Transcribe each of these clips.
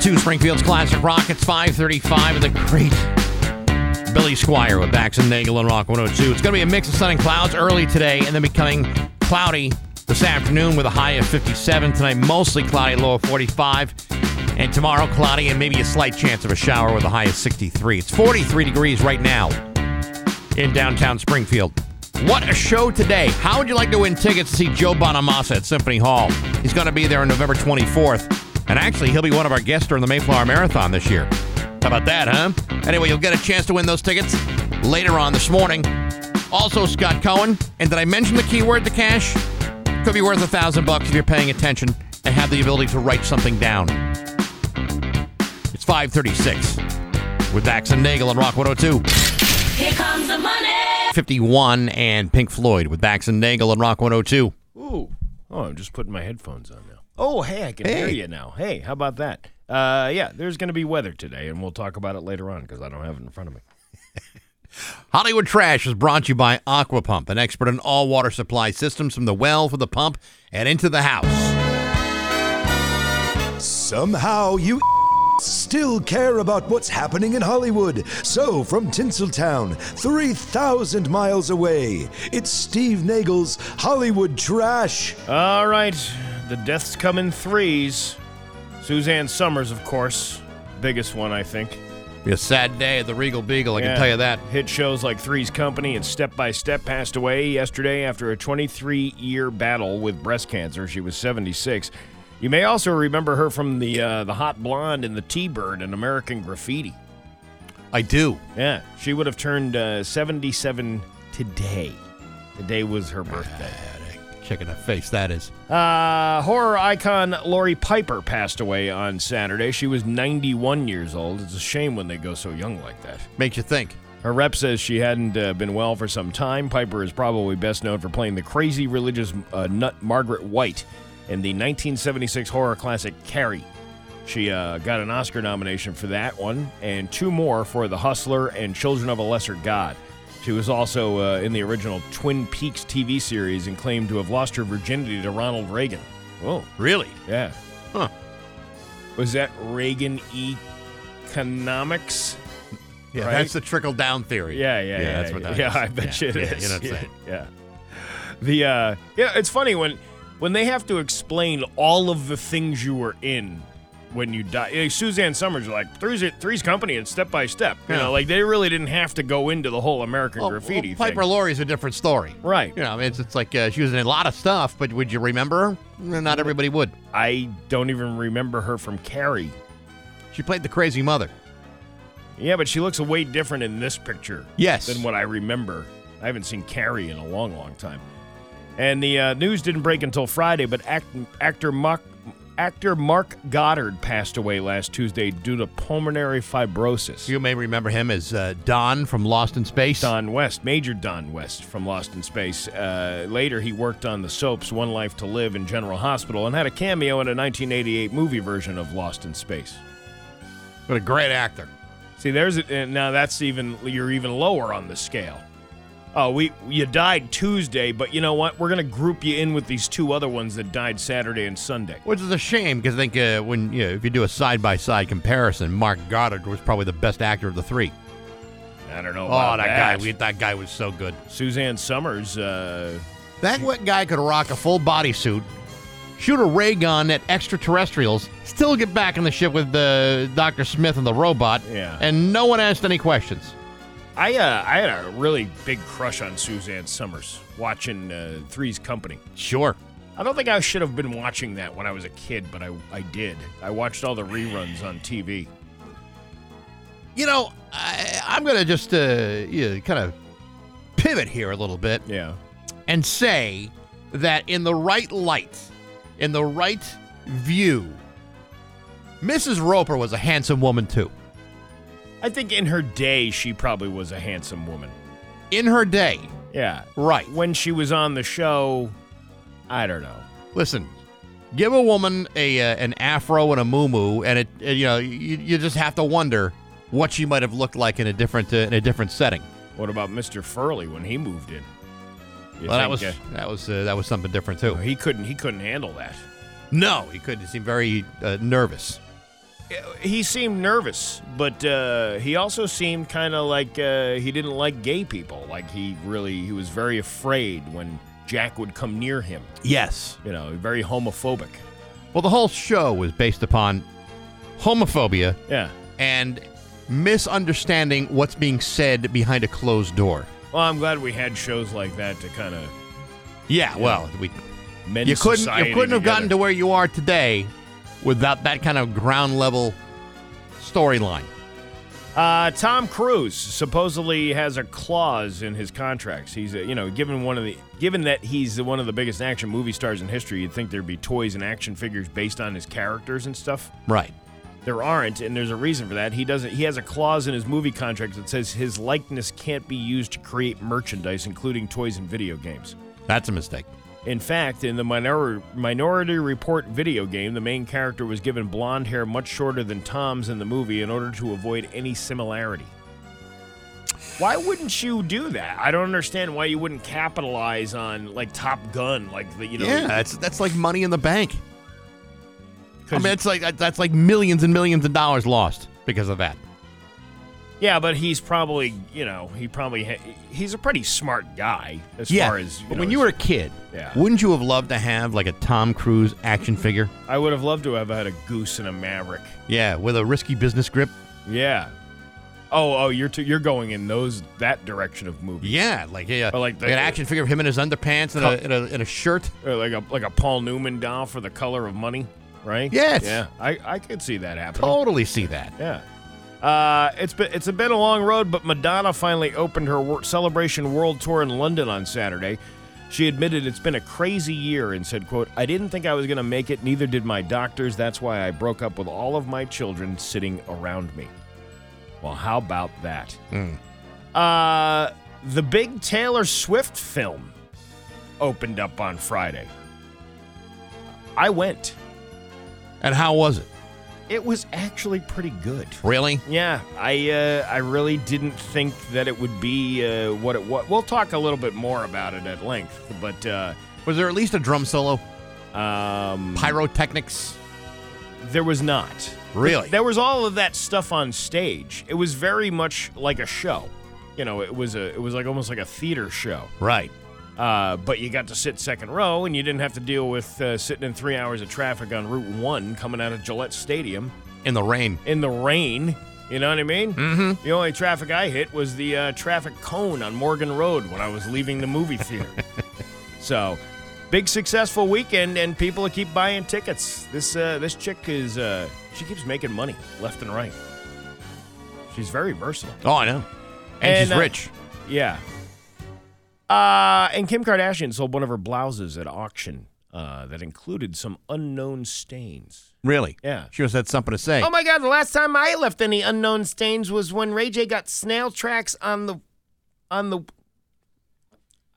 102 Springfield's Classic Rockets 535 and the great Billy Squier with Bax and Nagle and Rock 102. It's going to be a mix of sun and clouds early today and then becoming cloudy this afternoon with a high of 57. Tonight, mostly cloudy, low of 45. And tomorrow, cloudy and maybe a slight chance of a shower with a high of 63. It's 43 degrees right now in downtown Springfield. What a show today. How would you like to win tickets to see Joe Bonamassa at Symphony Hall? He's going to be there on November 24th. And actually, he'll be one of our guests during the Mayflower Marathon this year. How about that, huh? Anyway, you'll get a chance to win those tickets later on this morning. Also, Scott Cohen. And did I mention the keyword to cash? Could be worth a thousand bucks if you're paying attention and have the ability to write something down. It's 536 with Bax and Nagle on Rock 102. Here comes the money. 51 and Pink Floyd with Bax and Nagle on Rock 102. Ooh. Oh, I'm just putting my headphones on now. Oh, hey, I can hear you now. Hey, how about that? Uh, yeah, there's going to be weather today, and we'll talk about it later on because I don't have it in front of me. Hollywood Trash is brought to you by Aqua Pump, an expert in all water supply systems from the well for the pump and into the house. Somehow you still care about what's happening in Hollywood. So, from Tinseltown, 3,000 miles away, it's Steve Nagle's Hollywood Trash. All right, the deaths come in threes. Suzanne Somers, of course, biggest one, I think. Be a sad day at the Regal Beagle, I Yeah. can tell you that. Hit shows like Three's Company and Step by Step passed away yesterday after a 23 year battle with breast cancer. She was 76. You may also remember her from the uh, the hot blonde in the T-Bird and American Graffiti. I do. Yeah, she would have turned uh, 77 today. Today was her birthday. Chicken a face, that is. Uh, horror icon Laurie Piper passed away on Saturday. She was 91 years old. It's a shame when they go so young like that. Makes you think. Her rep says she hadn't uh, been well for some time. Piper is probably best known for playing the crazy religious uh, nut Margaret White in the 1976 horror classic Carrie. She uh, got an Oscar nomination for that one and two more for The Hustler and Children of a Lesser God. She was also uh, in the original Twin Peaks TV series and claimed to have lost her virginity to Ronald Reagan. Oh, Really? yeah. Huh. Was that Reagan economics? Yeah, Right? that's the trickle down theory. Yeah, yeah, yeah. that's what that yeah, is. I bet Yeah, you it yeah, is. you know what I'm yeah, saying. yeah. The uh yeah, it's funny when when they have to explain all of the things you were in when you die. Like Suzanne Somers like three's three's company and step by step. You Yeah. know, like they really didn't have to go into the whole American Well, graffiti well, Piper thing. Laurie's a different story. Right. You know, I mean, it's, it's like uh, she was in a lot of stuff, but would you remember her? Not everybody would. I don't even remember her from Carrie. She played the crazy mother. Yeah, but she looks way different in this picture. Yes. than what I remember. I haven't seen Carrie in a long, long time. And the uh, news didn't break until Friday, but act- actor Mark actor Mark Goddard passed away last Tuesday due to pulmonary fibrosis. You may remember him as uh, Don from Lost in Space. Don West, Major Don West from Lost in Space. Uh, later, he worked on the soaps One Life to Live and General Hospital and had a cameo in a 1988 movie version of Lost in Space. What a great actor. See, there's a, now that's even you're even lower on the scale. Oh, we you died Tuesday, but you know what? We're gonna group you in with these two other ones that died Saturday and Sunday. Which is a shame because I think uh, when you know, if you do a side by side comparison, Mark Goddard was probably the best actor of the three. I don't know. Oh, About that, guy! We, that guy was so good. Suzanne Somers. Uh, That what guy could rock a full bodysuit, shoot a ray gun at extraterrestrials, still get back in the ship with uh, Doctor Smith and the robot, Yeah. and no one asked any questions. I uh, I had a really big crush on Suzanne Somers watching uh, Three's Company. Sure. I don't think I should have been watching that when I was a kid, but I I did. I watched all the reruns on TV. You know, I, I'm going to just uh, you know, kind of pivot here a little bit Yeah. and say that in the right light, in the right view, Mrs. Roper was a handsome woman too. I think in her day she probably was a handsome woman. In her day, Yeah. right. When she was on the show, I don't know. Listen, give a woman a uh, an afro and a moo and it, it- you know you, you just have to wonder what she might have looked like in a different uh, in a different setting. What about Mr. Furley when he moved in? You Well, that was uh, that was uh, that was something different too. he couldn't he couldn't handle that. No, he couldn't. He seemed very uh, nervous. He seemed nervous, but uh, he also seemed kind of like uh, he didn't like gay people. Like he really he was very afraid when Jack would come near him. Yes. You know, very homophobic. Well, the whole show was based upon homophobia Yeah. and misunderstanding what's being said behind a closed door. Well, I'm glad we had shows like that to kind of Yeah, well, we mend you couldn't you couldn't have gotten to where you are today without that kind of ground level storyline. Uh, Tom Cruise supposedly has a clause in his contracts. He's, uh, you know, given one of the, given that he's one of the biggest action movie stars in history, you'd think there'd be toys and action figures based on his characters and stuff. Right. There aren't, and there's a reason for that. He doesn't. He has a clause in his movie contract that says his likeness can't be used to create merchandise, including toys and video games. That's a mistake. In fact, in the minor- Minority Report video game, the main character was given blonde hair much shorter than Tom's in the movie in order to avoid any similarity. Why wouldn't you do that? I don't understand why you wouldn't capitalize on like Top Gun, like the you know. Yeah, that's that's like money in the bank. I mean, it's like that's like millions and millions of dollars lost because of that. Yeah, but he's probably you know he probably ha- he's a pretty smart guy as yeah, far as. but know, when you were a kid, Yeah. wouldn't you have loved to have like a Tom Cruise action figure? I would have loved to have had a goose and a maverick. Yeah, with a risky business grip. Yeah. Oh, oh, you're t- you're going in those that direction of movies. Yeah, like yeah, Or like the- an action figure of him in his underpants and, a, and, a, and a shirt. Or like a like a Paul Newman doll for the color of money, right? Yes. Yeah, I, I could see that happening. Totally see that. Yeah. Uh, it's been it's been a long road, but Madonna finally opened her wor- celebration world tour in London on Saturday. She admitted it's been a crazy year and said, "quote I didn't think I was going to make it. Neither did my doctors. That's why I broke up with all of my children sitting around me." Well, how about that? Uh, the big Taylor Swift film opened up on Friday. I went. And how was it? It was actually pretty good. Really? Yeah, I uh, I really didn't think that it would be uh, what it was. We'll talk a little bit more about it at length, but uh, Was there at least a drum solo? um, Pyrotechnics? there was not. Really? There was all of that stuff on stage. It was very much like a show. You know, it was a it was like almost like a theater show. Right. Uh, but you got to sit second row, and you didn't have to deal with uh, sitting in three hours of traffic on Route One coming out of Gillette Stadium In the rain. in the rain. You know what I mean? Mm-hmm. The only traffic I hit was the uh, traffic cone on Morgan Road when I was leaving the movie theater. so, big successful weekend, and people keep buying tickets. This uh, this chick is uh, she keeps making money left and right. She's very versatile. Oh, I know. And, she's uh, rich. Yeah. Uh, and Kim Kardashian sold one of her blouses at auction uh, that included some unknown stains. Really? Yeah. She have had something to say. Oh my god, the last time I left any unknown stains was when Ray J got snail tracks on the on the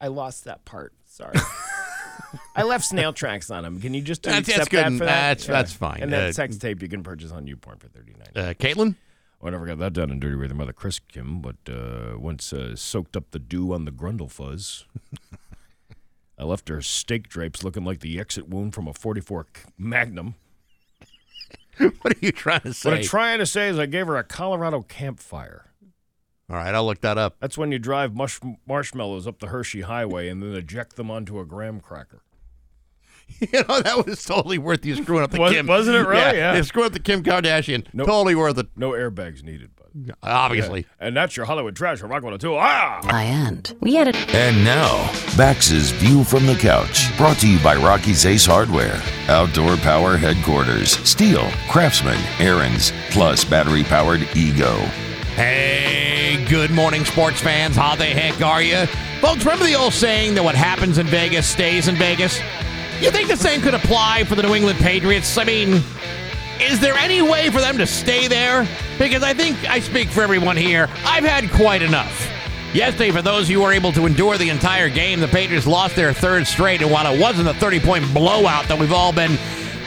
I lost that part. Sorry. I left snail tracks on him. Can you just That's- accept that's good. that for that? That's- that's fine. And that Uh, sex tape you can purchase on YouPorn for thirty nine. Uh, Caitlin? I never got that done in Dirty with her mother, Chris Kim, but uh, once uh, soaked up the dew on the grundle fuzz. I left her steak drapes looking like the exit wound from a 44 Magnum. What are you trying to say? What I'm trying to say is I gave her a Colorado campfire. All right, I'll look that up. That's when you drive mush- marshmallows up the Hershey Highway and then eject them onto a graham cracker. you know, that was totally worth you screwing up the Was- Kim. wasn't it really? Yeah. you screwed up the Kim Kardashian. Nope. Totally worth it, No airbags needed, but obviously. and that's your Hollywood trash from Rock 102. Ah! High end. We had a And now, Bax's View from the Couch, brought to you by Rocky's Ace Hardware. Outdoor power headquarters, Stihl, craftsman, Ariens, plus battery powered ego. Hey, good morning, sports fans. How the heck are you? Folks, remember the old saying that what happens in Vegas stays in Vegas? You think the same could apply for the New England Patriots? I mean, is there any way for them to stay there? Because I think I speak for everyone here. I've had quite enough. Yesterday, for those who were able to endure the entire game, the Patriots lost their third straight, and while it wasn't a 30 point blowout that we've all been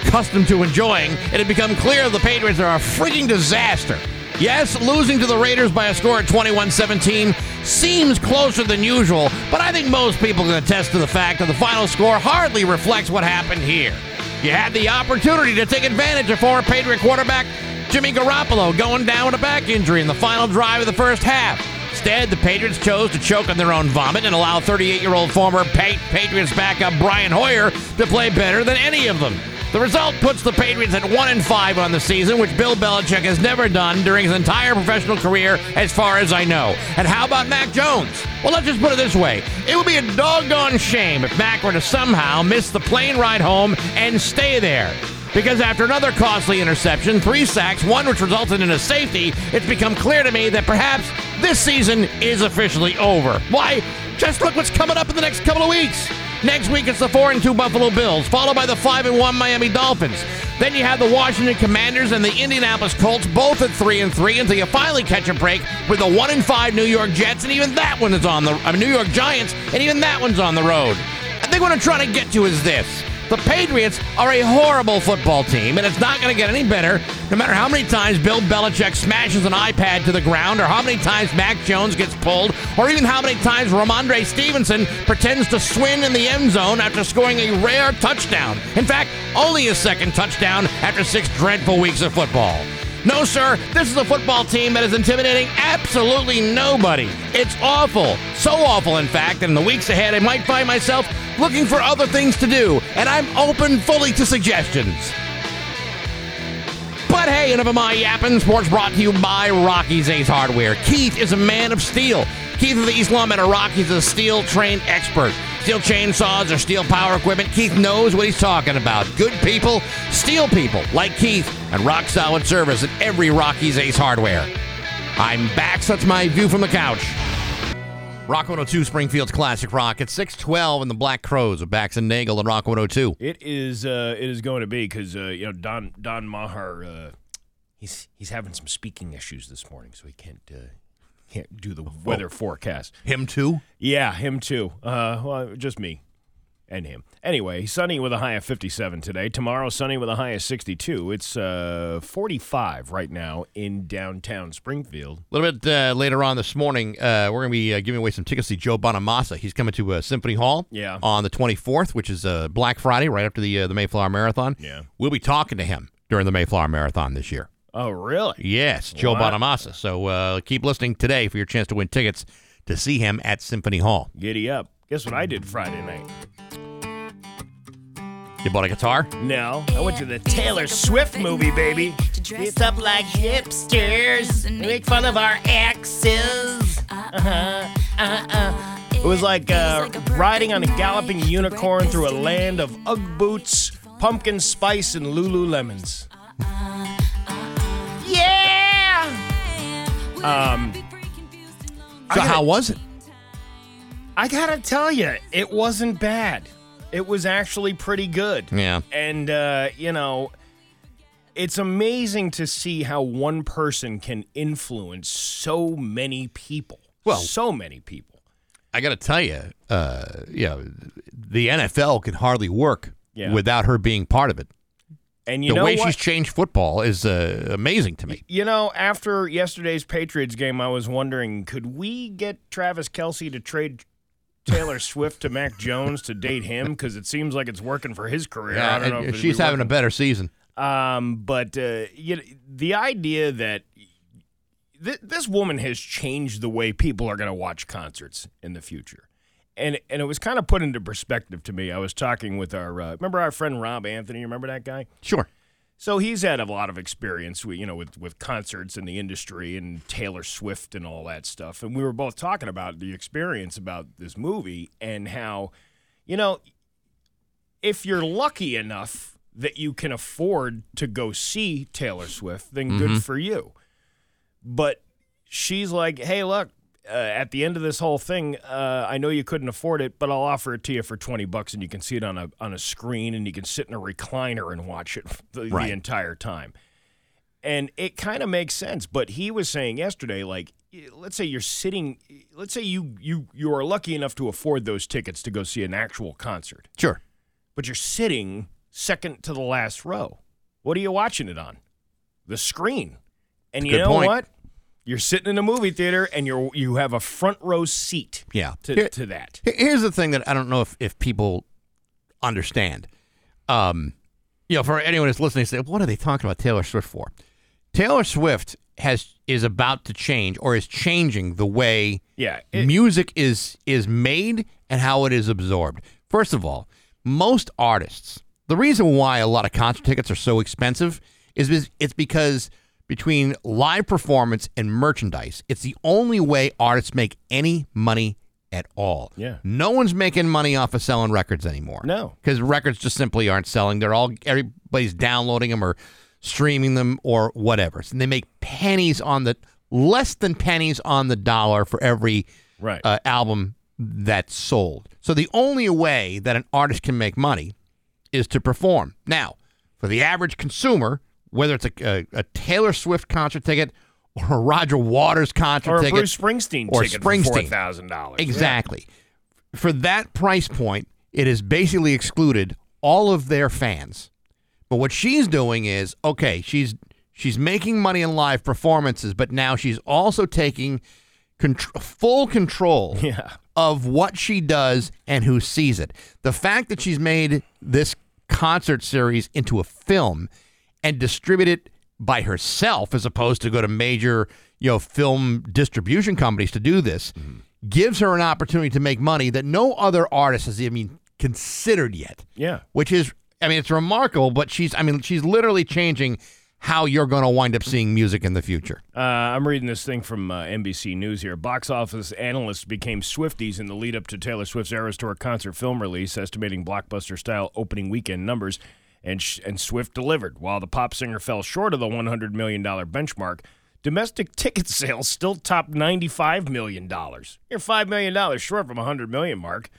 accustomed to enjoying, it had become clear the Patriots are a freaking disaster. Yes, losing to the Raiders by a score of 21 17 seems closer than usual, but I think most people can attest to the fact that the final score hardly reflects what happened here. You had the opportunity to take advantage of former Patriot quarterback Jimmy Garoppolo going down with a back injury in the final drive of the first half. Instead, the Patriots chose to choke on their own vomit and allow 38 year old former Patriots backup Brian Hoyer to play better than any of them. The result puts the Patriots at 1 and 5 on the season, which Bill Belichick has never done during his entire professional career, as far as I know. And how about Mac Jones? Well, let's just put it this way it would be a doggone shame if Mac were to somehow miss the plane ride home and stay there. Because after another costly interception, three sacks, one which resulted in a safety, it's become clear to me that perhaps this season is officially over. Why? Just look what's coming up in the next couple of weeks. Next week it's the 4 and 2 Buffalo Bills, followed by the 5 and 1 Miami Dolphins. Then you have the Washington Commanders and the Indianapolis Colts, both at 3 and 3, until you finally catch a break with the 1 and 5 New York Jets, and even that one is on the I mean, New York Giants, and even that one's on the road. I think what I'm trying to get to is this. The Patriots are a horrible football team, and it's not going to get any better no matter how many times Bill Belichick smashes an iPad to the ground, or how many times Mac Jones gets pulled, or even how many times Rhamondre Stevenson pretends to swing in the end zone after scoring a rare touchdown. In fact, only his second touchdown after six dreadful weeks of football. No, sir, this is a football team that is intimidating absolutely nobody. It's awful. So awful, in fact, that in the weeks ahead, I might find myself looking for other things to do, and I'm open fully to suggestions. But hey, enough of my yapping. Sports brought to you by Rocky's Ace Hardware. Keith is a man of steel. Keith of the East Lawman at Rocky's a Stihl trained expert. Stihl chainsaws or Stihl power equipment, Keith knows what he's talking about. Good people, Stihl people like Keith, and rock solid service at every Rocky's Ace Hardware. I'm back, so that's my view from the couch. Rock 102 Springfield's Classic Rock at 612 in the Black Crowes with Bax and Nagle and Rock 102. It is. Uh, it is going to be because uh, you know Don Don Maher. Uh, he's he's having some speaking issues this morning, so he can't uh, can't do the weather forecast. Him too? Yeah, him too. Uh, well, just me and him. Anyway, sunny with a high of 57 today. Tomorrow, sunny with a high of 62. It's uh, 45 right now in downtown Springfield. A little bit uh, later on this morning, uh, we're going to be uh, giving away some tickets to Joe Bonamassa. He's coming to uh, Symphony Hall Yeah. on the 24th, which is uh, Black Friday, right after the uh, the Mayflower Marathon. Yeah. We'll be talking to him during the Mayflower Marathon this year. Oh, really? Yes, Joe Wow. Bonamassa. So uh, keep listening today for your chance to win tickets to see him at Symphony Hall. Giddy up. Guess what I did Friday night? You bought a guitar? No, I went to the Taylor Swift movie, baby. Dress up like hipsters, make fun of our exes. Uh-huh, uh-uh. It was like uh, riding on a galloping unicorn through a land of Ugg boots, pumpkin spice, and Lululemons. Um, So how was it? I gotta tell you, it wasn't bad. It was actually pretty good. Yeah. And, uh, you know, it's amazing to see how one person can influence so many people. Well- so many people. I got to tell you, uh, you know, the NFL can hardly work Yeah. without her being part of it. And you the know way what? she's changed football is uh, amazing to me. You know, after yesterday's Patriots game, I was wondering could we get Travis Kelce to trade Taylor Swift to Mac Jones to date him? Because it seems like it's working for his career. I don't know if she's having a better season. Um, but uh, you know, the idea that th- this woman has changed the way people are going to watch concerts in the future. And, and it was kind of put into perspective to me. I was talking with our uh, remember our friend Rob Anthony. Remember that guy? Sure. So he's had a lot of experience, with, you know, with with concerts in the industry and Taylor Swift and all that stuff. And we were both talking about the experience about this movie and how, you know, if you're lucky enough that you can afford to go see Taylor Swift, then good for you. But she's like, hey, look. Uh, at the end of this whole thing, uh, I know you couldn't afford it, but I'll offer it to you for twenty bucks, and you can see it on a on a screen, and you can sit in a recliner and watch it the, Right. the entire time. And it kind of makes sense. But he was saying yesterday, like, let's say you're sitting, let's say you you you are lucky enough to afford those tickets to go see an actual concert, Sure. but you're sitting second to the last row. What are you watching it on? The screen. And That's you know point. what? You're sitting in a movie theater and you're you have a front row seat Yeah. to, Here- to that. Here's the thing that I don't know if, if people understand. Um, you know, for anyone who's listening, say, what are they talking about Taylor Swift for? Taylor Swift has is about to change or is changing the way Yeah, it- music is is made and how it is absorbed. First of all, most artists, the reason why a lot of concert tickets are so expensive is it's because between live performance and merchandise, it's the only way artists make any money at all. Yeah. No one's making money off of selling records anymore. No. Because records just simply aren't selling. They're all everybody's downloading them or streaming them or whatever. So they make pennies on the less than pennies on the dollar for every Right. uh, album that's sold. So the only way that an artist can make money is to perform. Now, for the average consumer, whether it's a, a, a Taylor Swift concert ticket or a Roger Waters concert or a ticket, Bruce Springsteen or ticket for Springsteen. four thousand dollars. Exactly. For that price point, it has basically excluded all of their fans. But what she's doing is okay, she's she's making money in live performances, but now she's also taking contr- full control Yeah. of what she does and who sees it. The fact that she's made this concert series into a film and distribute it by herself as opposed to go to major, you know, film distribution companies to do this gives her an opportunity to make money that no other artist has even considered yet. Yeah. Which is I mean, it's remarkable, but she's I mean, she's literally changing how you're going to wind up seeing music in the future. Uh, I'm reading this thing from uh, NBC News here. Box office analysts became Swifties in the lead up to Taylor Swift's Eras Tour concert film release, estimating blockbuster style opening weekend numbers, and, sh- and Swift delivered. While the pop singer fell short of the $100 million benchmark, domestic ticket sales still topped $95 million. You're $5 million short from a 100 million mark,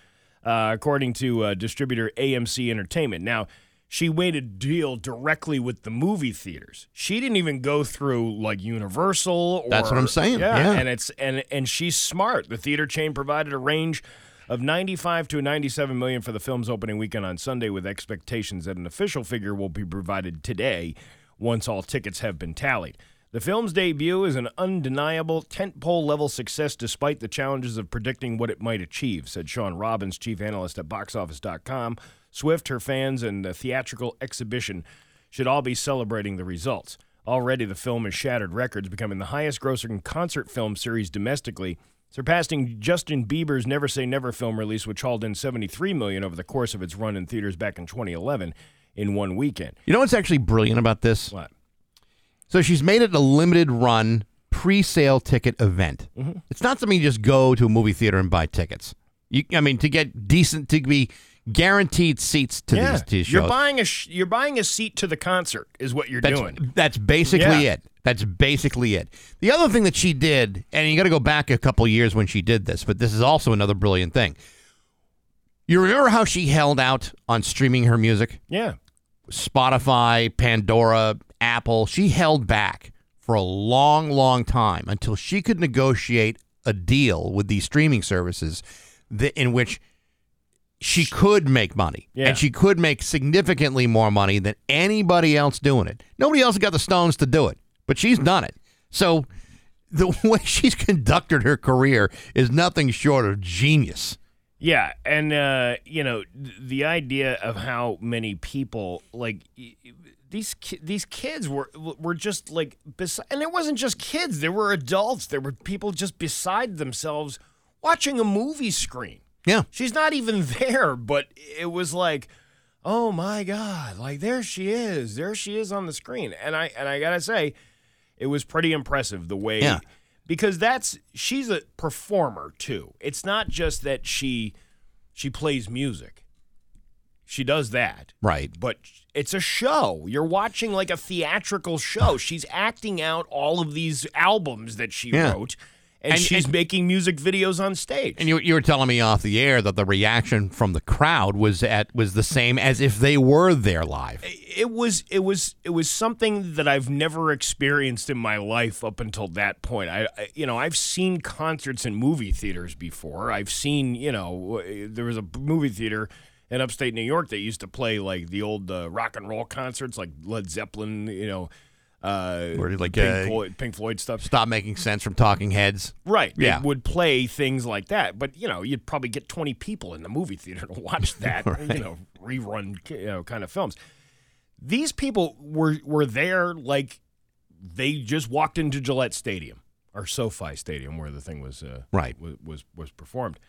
uh, according to uh, distributor AMC Entertainment. Now, she made a deal directly with the movie theaters. She didn't even go through like Universal. Or, That's what I'm saying, Yeah, yeah. and it's and and she's smart. The theater chain provided a range of 95 to 97 million for the film's opening weekend on Sunday, with expectations that an official figure will be provided today once all tickets have been tallied. The film's debut is an undeniable tentpole level success despite the challenges of predicting what it might achieve, said Shawn Robbins, chief analyst at boxoffice.com. Swift, her fans, and the theatrical exhibition should all be celebrating the results. Already, the film has shattered records, becoming the highest grossing concert film series domestically, surpassing Justin Bieber's Never Say Never film release, which hauled in 73 million over the course of its run in theaters back in 2011 in one weekend. You know what's actually brilliant about this? What? So she's made it a limited run pre-sale ticket event. Mm-hmm. It's not something you just go to a movie theater and buy tickets. You, I mean, to get decent, to be guaranteed seats to Yeah, these, these you're buying a sh- you're buying a seat to the concert is what you're that's, doing. that's basically Yeah. it. That's basically it. The other thing that she did, and you got to go back a couple years when she did this, but this is also another brilliant thing. You remember how she held out on streaming her music? Yeah, Spotify, Pandora, Apple, she held back for a long, long time until she could negotiate a deal with these streaming services that, in which she could make money. Yeah. And she could make significantly more money than anybody else doing it. Nobody else got the stones to do it, but she's done it. So the way she's conducted her career is nothing short of genius. Yeah, and uh, you know the idea of how many people like these ki- these kids were were just like bes- and it wasn't just kids; there were adults. There were people just beside themselves watching a movie screen. Yeah. She's not even there, but it was like, oh my god, like there she is, there she is on the screen, and I and I gotta say, it was pretty impressive the way Yeah. because that's she's a performer too. It's not just that she she plays music. She does that. Right. But it's a show. You're watching like a theatrical show. She's acting out all of these albums that she Yeah. wrote and, And- she's and- making music videos on stage. And you, you were telling me off the air that the reaction from the crowd was at was the same as if they were there live. it was it was it was something that I've never experienced in my life up until that point. I, I you know I've seen concerts in movie theaters before. I've seen you know there was a movie theater in upstate New York that used to play like the old uh, rock and roll concerts like Led Zeppelin. You know. Uh, Where, like, Pink, uh, Floyd, Pink Floyd stuff. Stop making sense from Talking Heads. Right. Yeah. It would play things like that. But, you know, you'd probably get 20 people in the movie theater to watch that, you know, rerun, you know, kind of films. These people were were there like they just walked into Gillette Stadium or SoFi Stadium where the thing was uh, Right. was, was was performed.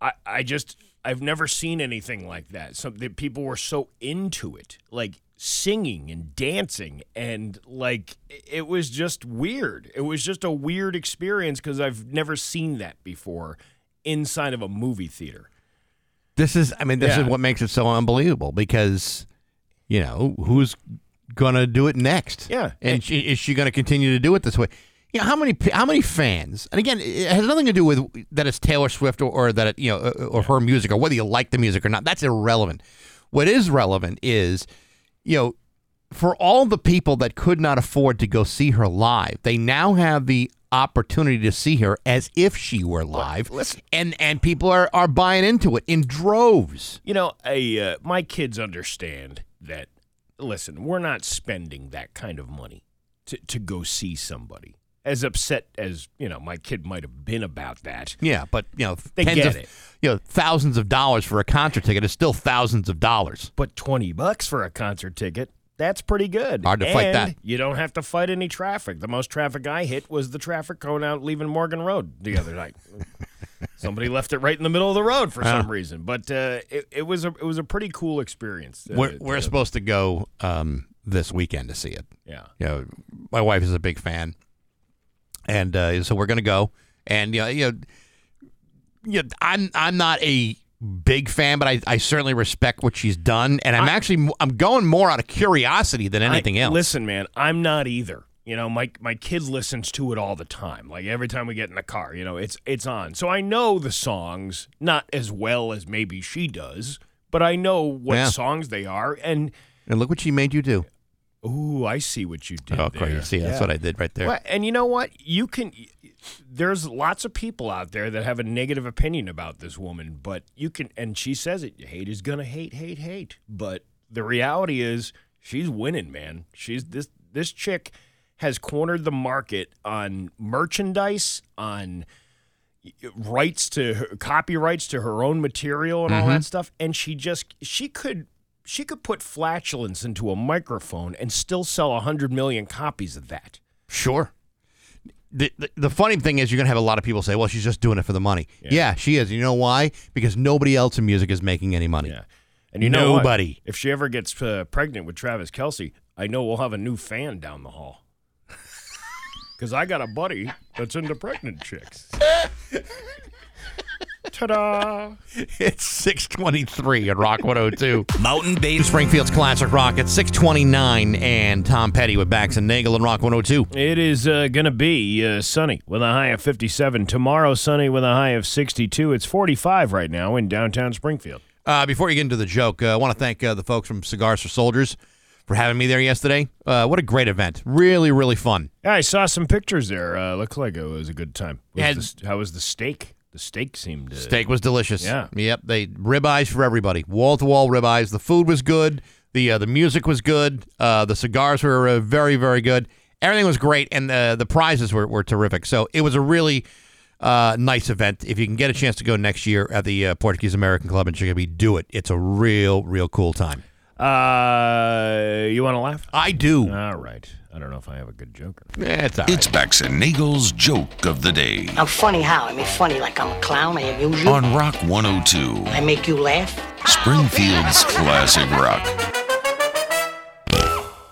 I I just I've never seen anything like that. Some that people were so into it, like singing and dancing, and like it was just weird. It was just a weird experience because I've never seen that before inside of a movie theater. This is, I mean, this Yeah. is what makes it so unbelievable because, you know, who's going to do it next? Yeah. And she, is she going to continue to do it this way? You know, how many how many fans? And again, it has nothing to do with that it's Taylor Swift or, or that it, you know or, or her music or whether you like the music or not. That's irrelevant. What is relevant is, you know, for all the people that could not afford to go see her live, they now have the opportunity to see her as if she were live, listen. and and people are are buying into it in droves. You know, I, uh, my kids understand that. Listen, we're not spending that kind of money to, to go see somebody. As upset as you know, my kid might have been about that. Yeah, but you know, They tens get of, it. You know, thousands of dollars for a concert ticket is still thousands of dollars. But twenty bucks for a concert ticket, that's pretty good. Hard to fight that. You don't have to fight any traffic. The most traffic I hit was the traffic cone out leaving Morgan Road the other night. Somebody left it right in the middle of the road for some reason, but uh, it, it was a it was a pretty cool experience. uh, We're, we're supposed to go um, this weekend to see it. yeah. You know, my wife is a big fan, and uh, so we're going to go. And you know, you know, you know, I'm I'm not a big fan, but I, I certainly respect what she's done, and I'm actually I'm going more out of curiosity than anything I- else. Listen, man, I'm not either. You know, my my kid listens to it all the time. Like every time we get in the car, you know, it's it's on. So I know the songs not as well as maybe she does, but I know what Yeah. songs they are. And and look what she made you do. Ooh, I see what you did. Oh, there. crazy! See, that's Yeah. what I did right there. Well, and you know what? You can. There's lots of people out there that have a negative opinion about this woman, but you can. And she says it. Hate is gonna hate, hate, hate. But the reality is, she's winning, man. She's this this chick has cornered the market on merchandise, on rights to her, copyrights to her own material and all mm-hmm. that stuff and she just she could she could put flatulence into a microphone and still sell 100 million copies of that Sure. The, the, the funny thing is, you're going to have a lot of people say, well, she's just doing it for the money. Yeah, she is. You know why? Because nobody else in music is making any money. Yeah. And you know what? Nobody. If she ever gets uh, pregnant with Travis Kelce, I know we'll have a new fan down the hall. Because I got a buddy that's into pregnant chicks. Ta-da! It's 623 at Rock 102. Mountain Bay Springfield's Classic Rock at 629 and Tom Petty with Bax and Nagle and Rock 102. It is uh, going to be uh, sunny with a high of 57. Tomorrow, sunny with a high of 62. It's 45 right now in downtown Springfield. Uh, before you get into the joke, uh, I want to thank uh, the folks from Cigars for Soldiers for having me there yesterday. Uh, what a great event. Really, really fun. Yeah, I saw some pictures there. Uh, looked like it was a good time. Was Yeah. the how was the steak? The steak seemed to. Steak was delicious. Yeah. Yep. They ribeyes for everybody. Wall to wall ribeyes. The food was good. The uh, the music was good. Uh, the cigars were uh, very very good. Everything was great, and the the prizes were, were terrific. So it was a really uh, nice event. If you can get a chance to go next year at the uh, Portuguese American Club in Chicopee, do it. It's a real real cool time. Uh, you want to laugh? I do. All right. I don't know if I have a good joke. Or Eh, it's all right. It's Bax and Nagle's joke of the day I'm funny how? I mean, funny like I'm a clown. I amuse you. on Rock 102, I make you laugh. Springfield's classic rock.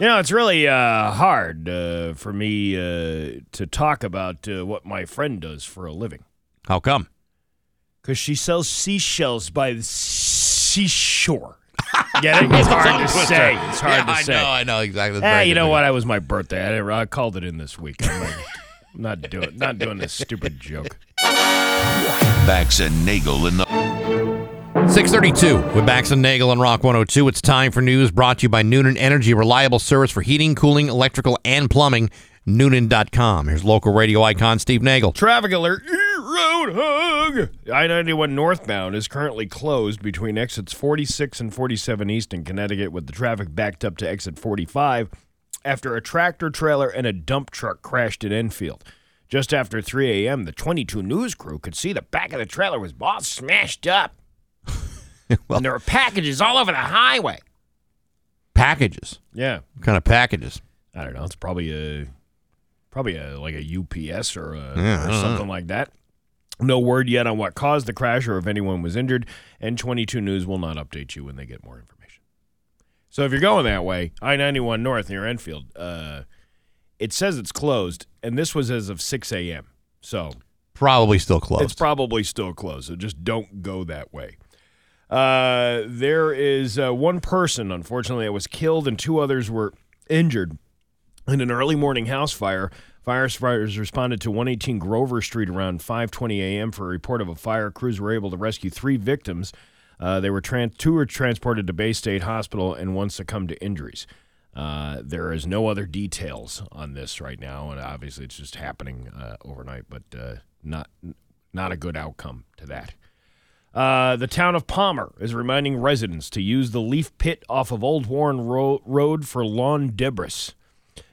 You know, it's really uh, hard uh, for me uh, to talk about uh, what my friend does for a living How come? because she sells seashells by the seashore. Get it? It's hard to say. It's hard yeah, to I say. know. I know exactly. It's Eh, you know what? It was my birthday. I, didn't- I called it in this week. I'm like, I'm not doing not doing this stupid joke. Bax and Nagle in the 632 with Bax and Nagle and Rock 102. It's time for news brought to you by Noonan Energy, reliable service for heating, cooling, electrical, and plumbing. Noonan.com. Here's local radio icon Steve Nagle. Traffic alert! Road hug! I 91 northbound is currently closed between exits 46 and 47 east in Connecticut, with the traffic backed up to exit 45 after a tractor trailer and a dump truck crashed at Enfield. Just after 3 a.m., the 22 News crew could see the back of the trailer was all smashed up. Well- and there were packages all over the highway. Packages. Yeah. What kind of packages? I don't know. It's probably a probably a like a UPS or, a, Yeah, or don't something like that. No word yet on what caused the crash or if anyone was injured, and 22 News will not update you when they get more information. So if you're going that way, I-91 North near Enfield, uh, it says it's closed, and this was as of 6 a.m. So Probably still closed. it's probably still closed, so just don't go that way. Uh, there is uh, one person, unfortunately, that was killed, and two others were injured in an early morning house fire. Firefighters responded to 118 Grover Street around 5:20 a.m. for a report of a fire. Crews were able to rescue three victims. Uh, they were two were transported to Bay State Hospital, and one succumbed to injuries. Uh, there is no other details on this right now, and obviously it's just happening uh, overnight, but uh, not not a good outcome to that. Uh, the town of Palmer is reminding residents to use the leaf pit off of Old Warren Ro- Road for lawn debris.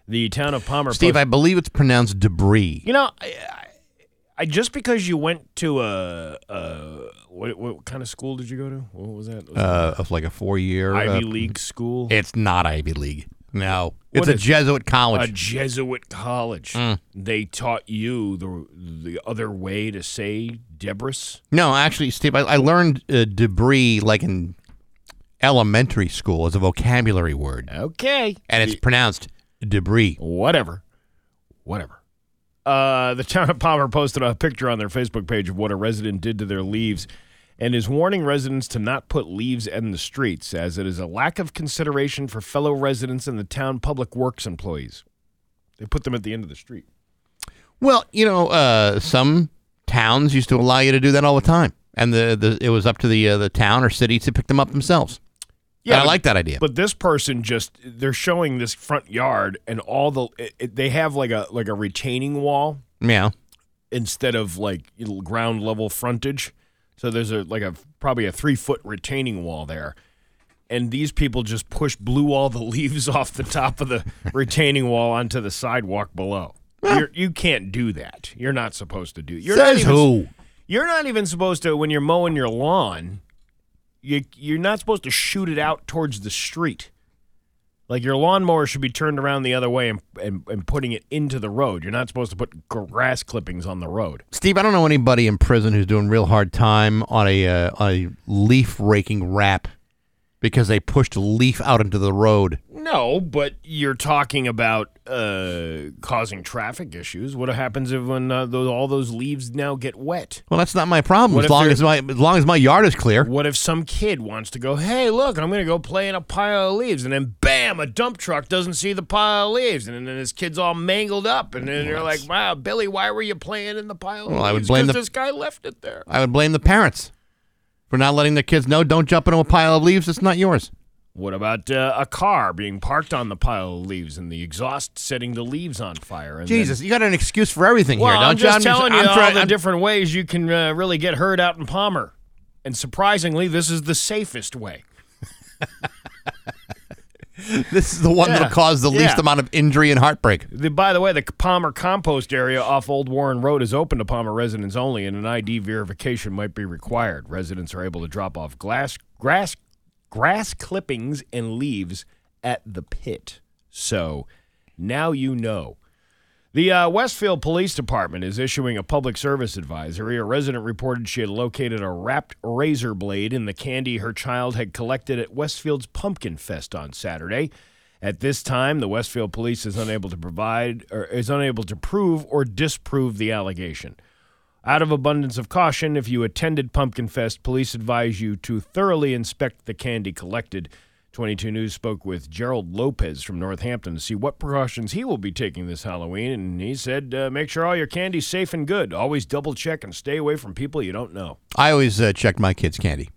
The town of Palmer. Steve, post- I believe it's pronounced debris. you know, I, I, just because you went to a, a what, what kind of school did you go to? What was that? Was Uh, of like a four-year Ivy uh, League school. It's not Ivy League. No, What it's a is- Jesuit college. a. Jesuit college. Mm. They taught you the the other way to say debris. no, actually, Steve, I, I learned uh, debris like in elementary school as a vocabulary word, Okay, and it's pronounced debris. whatever, whatever. Uh, the town of Palmer posted a picture on their Facebook page of what a resident did to their leaves, and is warning residents to not put leaves in the streets, as it is a lack of consideration for fellow residents and the town public works employees. They put them at the end of the street. Well, you know, uh, some towns used to allow you to do that all the time, and the, the it was up to the uh, the town or city to pick them up themselves. Yeah, I but- like that idea. But this person just they're showing this front yard and all the it, it- they have like a like a retaining wall yeah, instead of like ground level frontage. So there's a like a probably a three foot retaining wall there, and these people just push blew all the leaves off the top of the retaining wall onto the sidewalk below. You're, you can't do that. You're not supposed to do. You're says even, who? You're not even supposed to when you're mowing your lawn. You you're not supposed to shoot it out towards the street. Like your lawnmower should be turned around the other way and, and, and putting it into the road. You're not supposed to put grass clippings on the road. Steve, I don't know anybody in prison who's doing real hard time on a uh, a leaf raking rap because they pushed a leaf out into the road. No, but you're talking about uh, causing traffic issues. What happens if when uh, those, all those leaves now get wet? Well, that's not my problem What as long as my as long as my yard is clear. What if some kid wants to go, hey, look, I'm going to go play in a pile of leaves, and then bam, a dump truck doesn't see the pile of leaves, and then his kid's all mangled up, and then you're like, wow, Billy, why were you playing in the pile of Well, I would blame the- this guy left it there. I would blame the parents for not letting their kids know. Don't jump into a pile of leaves. It's not yours. What about uh, a car being parked on the pile of leaves and the exhaust setting the leaves on fire? And then- Jesus, you got an excuse for everything Well, here, don't you? I'm you? just telling you I'm all trying- the I'm- different ways you can uh, really get hurt out in Palmer. And surprisingly, this is the safest way. This is the one Yeah. that'll cause the least Yeah. amount of injury and heartbreak. The, by the way, the Palmer compost area off Old Warren Road is open to Palmer residents only, and an ID verification might be required. Residents are able to drop off glass, grass, grass clippings and leaves at the pit. So now you know. The uh, Westfield Police Department is issuing a public service advisory. A resident reported she had located a wrapped razor blade in the candy her child had collected at Westfield's Pumpkin Fest on Saturday. At this time, the Westfield Police is unable to provide or is unable to prove or disprove the allegation. Out of abundance of caution, if you attended Pumpkin Fest, police advise you to thoroughly inspect the candy collected. 22 News spoke with Gerald Lopez from Northampton to see what precautions he will be taking this Halloween, and he said, uh, "Make sure all your candy's safe and good. Always double check and stay away from people you don't know." I always uh, check my kids' candy.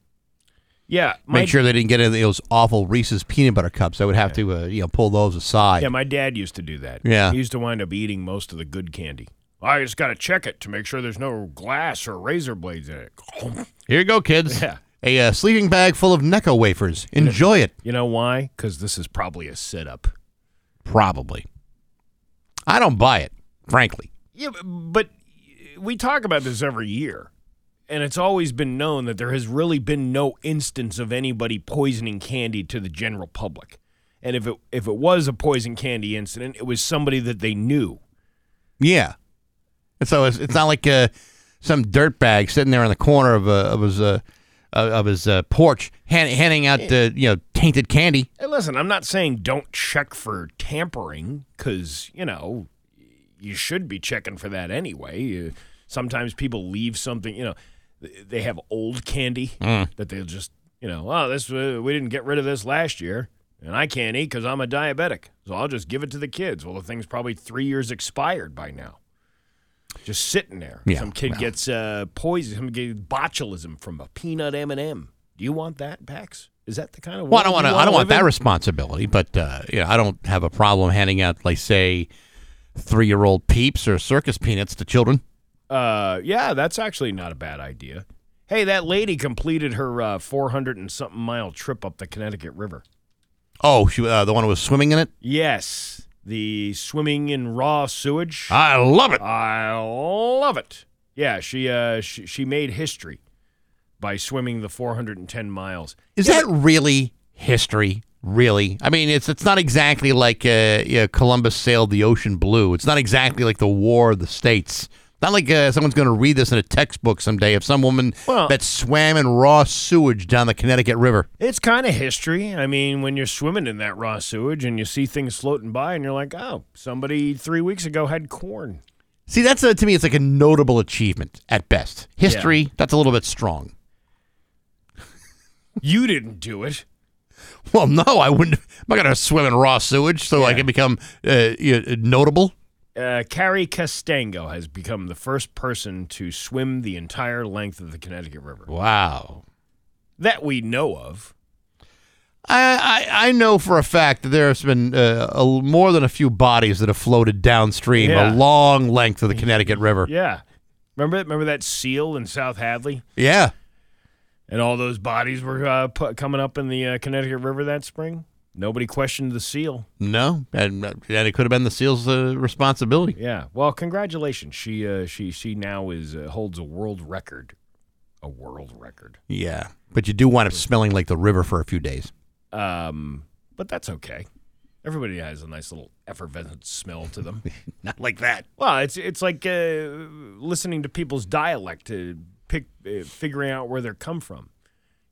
Yeah, my, Make sure they didn't get any of those awful Reese's peanut butter cups. I would have to, uh, you know, pull those aside. Yeah, my dad used to do that. Yeah. he used to wind up eating most of the good candy. I just got to check it to make sure there's no glass or razor blades in it. Here you go, kids. Yeah. A uh, sleeping bag full of Necco wafers. Enjoy it. You know why? Because this is probably a setup. Probably. I don't buy it, frankly. Yeah, but we talk about this every year, and it's always been known that there has really been no instance of anybody poisoning candy to the general public. And if it if it was a poison candy incident, it was somebody that they knew. Yeah. And so it's, it's not like uh, some dirtbag sitting there in the corner of, uh, of his uh, of his uh, porch hand, handing out uh, you know tainted candy. Hey, listen, I'm not saying don't check for tampering because you know you should be checking for that anyway. Uh, sometimes people leave something, you know, they have old candy that they'll just, you know, oh, this uh, we didn't get rid of this last year, and I can't eat because I'm a diabetic, so I'll just give it to the kids. Well, the thing's probably three years expired by now. Just sitting there. Yeah, some kid well. gets uh, poison, some gets botulism from a peanut M and m Do you want that, Bax? Is that the kind of Well, I don't want to. I don't want that in? responsibility, but uh, you know, I don't have a problem handing out, like, say, three-year-old peeps or circus peanuts to children. Uh, yeah, that's actually not a bad idea. Hey, that lady completed her uh, 400 and something mile trip up the Connecticut River. Oh, she, uh, the one who was swimming in it. Yes, the swimming in raw sewage. I love it. I love it. Yeah, she uh she, she made history by swimming the 410 miles. Is that really history? Really? I mean, it's it's not exactly like uh, yeah, Columbus sailed the ocean blue. It's not exactly like the War of the States. Not like uh, someone's going to read this in a textbook someday of some woman Well- that swam in raw sewage down the Connecticut River. It's kind of history. I mean, when you're swimming in that raw sewage and you see things floating by and you're like, "Oh, somebody 3 weeks ago had corn." See, that's a, to me, it's like a notable achievement at best. History, that's a little bit strong. You didn't do it. Well, no, I wouldn't. I'm not going to swim in raw sewage so I can become uh, notable. Uh, Carrie Castango has become the first person to swim the entire length of the Connecticut River Wow. that we know of. I, I, I know for a fact that there's been uh, a, more than a few bodies that have floated downstream Yeah. a long length of the Connecticut River. Yeah, remember that? remember that seal in South Hadley, Yeah. and all those bodies were uh, put, coming up in the uh, Connecticut River that spring. Nobody questioned the seal. No, and, and it could have been the SEAL's uh, responsibility. Yeah. Well, congratulations. She uh, she she now is uh, holds a world record. A world record. Yeah. But you do wind up smelling like the river for a few days. Um, but that's okay. Everybody has a nice little effervescent smell to them. Not like that. Well, it's it's like uh, listening to people's dialect to pick uh, figuring out where they're come from.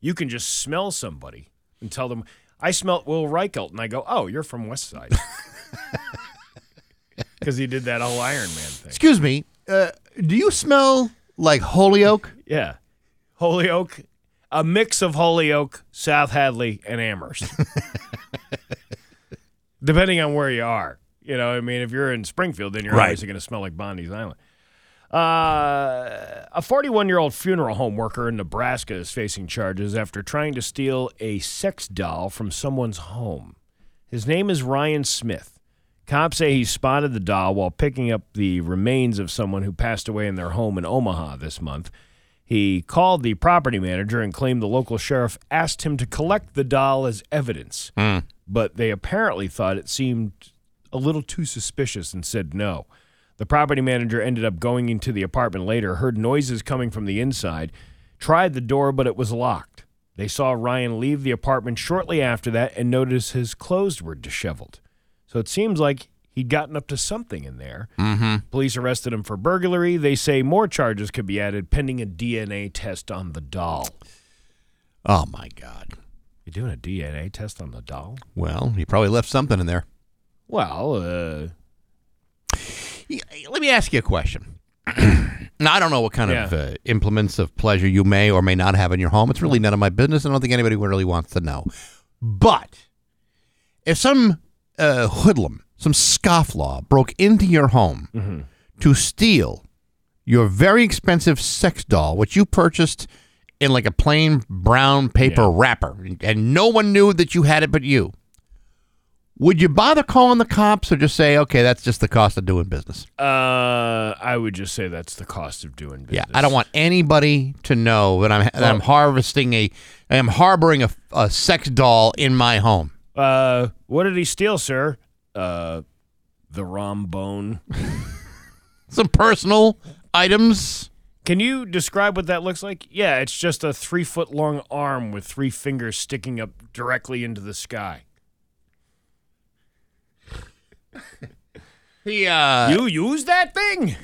You can just smell somebody and tell them, "I smelt Will Reichelt," and I go, "Oh, you're from West Side," because he did that whole Iron Man thing. Excuse me. Uh, do you smell like Holyoke? Yeah, Holyoke, a mix of Holyoke, South Hadley, and Amherst, depending on where you are. You know, I mean, if you're in Springfield, then you're Right. obviously going to smell like Bondi's Island. Uh, a 41 year old funeral home worker in Nebraska is facing charges after trying to steal a sex doll from someone's home. His name is Ryan Smith. Cops say he spotted the doll while picking up the remains of someone who passed away in their home in Omaha this month. He called the property manager and claimed the local sheriff asked him to collect the doll as evidence. But they apparently thought it seemed a little too suspicious and said no. The property manager ended up going into the apartment later, heard noises coming from the inside, tried the door, but it was locked. They saw Ryan leave the apartment shortly after that and noticed his clothes were disheveled. So it seems like he'd gotten up to something in there. Mm-hmm. Police arrested him for burglary. They say more charges could be added pending a DNA test on the doll. Oh, my God. You're doing a DNA test on the doll? Well, he probably left something in there. Well, uh, Let me ask you a question. now, I don't know what kind of uh, implements of pleasure you may or may not have in your home. It's really none of my business. I don't think anybody really wants to know. But if some uh, hoodlum, some scofflaw broke into your home to steal your very expensive sex doll, which you purchased in like a plain brown paper Yeah. wrapper, and no one knew that you had it but you, would you bother calling the cops or just say, okay, that's just the cost of doing business? uh, I would just say that's the cost of doing business. Yeah, I don't want anybody to know that I'm that I'm harvesting a, I am harboring a, a sex doll in my home. Uh, what did he steal, sir? Uh, the rhombone. Some personal items. Can you describe what that looks like? Yeah, it's just a three foot long arm with three fingers sticking up directly into the sky. He, uh, you use that thing?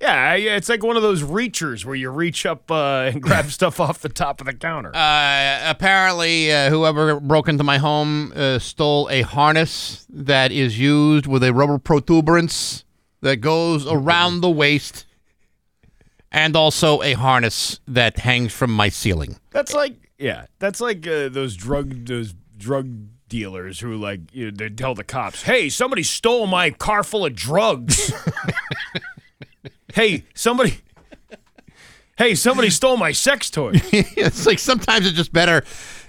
Yeah, yeah, it's like one of those reachers where you reach up uh, and grab stuff off the top of the counter. uh, apparently, uh, whoever broke into my home uh, stole a harness that is used with a rubber protuberance that goes around the waist, and also a harness that hangs from my ceiling. That's like, yeah, that's like uh, those drug those drug dealers who like you know, they tell the cops, "Hey, somebody stole my car full of drugs." hey, somebody. Hey, somebody stole my sex toy. it's like sometimes it's just better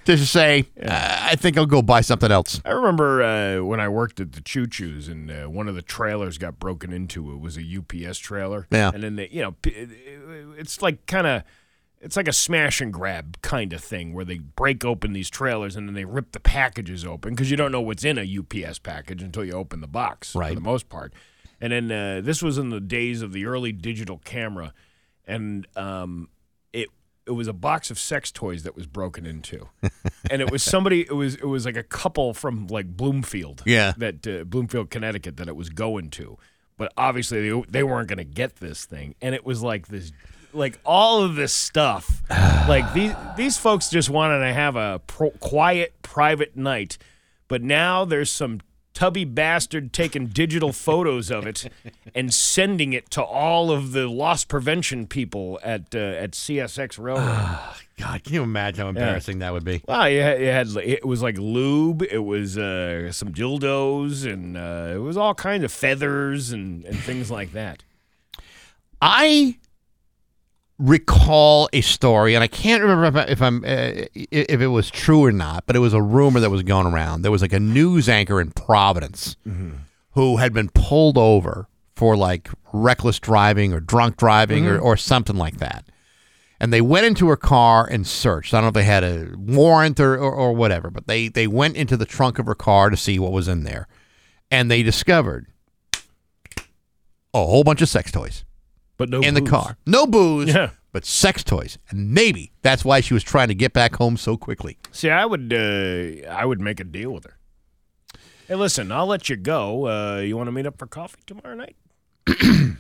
to just say, uh, I think I'll go buy something else. I remember uh, when I worked at the Choo Choos and uh, one of the trailers got broken into. It was a UPS trailer. Yeah. And then, they, you know, it's like kind of. It's like a smash and grab kind of thing where they break open these trailers and then they rip the packages open because you don't know what's in a UPS package until you open the box Right. for the most part. And then uh, this was in the days of the early digital camera, and um, it it was a box of sex toys that was broken into, and it was somebody. It was it was like a couple from like Bloomfield, Yeah. that uh, Bloomfield, Connecticut, that it was going to, but obviously they they weren't going to get this thing, and it was like this. Like all of this stuff, like these these folks just wanted to have a pro- quiet, private night, but now there's some tubby bastard taking digital photos of it and sending it to all of the loss prevention people at uh, at CSX Railroad. God, can you imagine how embarrassing that would be? Wow, you had, you had it was like lube, it was uh, some dildos, and uh, it was all kinds of feathers and, and things like that. I recall a story, and I can't remember if, I, I'm uh, if it was true or not, but it was a rumor that was going around. There was like a news anchor in Providence who had been pulled over for like reckless driving or drunk driving or, or something like that. And they went into her car and searched. I don't know if they had a warrant or, or, or whatever, but they, they went into the trunk of her car to see what was in there. And they discovered a whole bunch of sex toys But no in the car. No booze, Yeah. but sex toys. And maybe that's why she was trying to get back home so quickly. See, I would uh, I would make a deal with her. Hey, listen, I'll let you go. Uh, you want to meet up for coffee tomorrow night?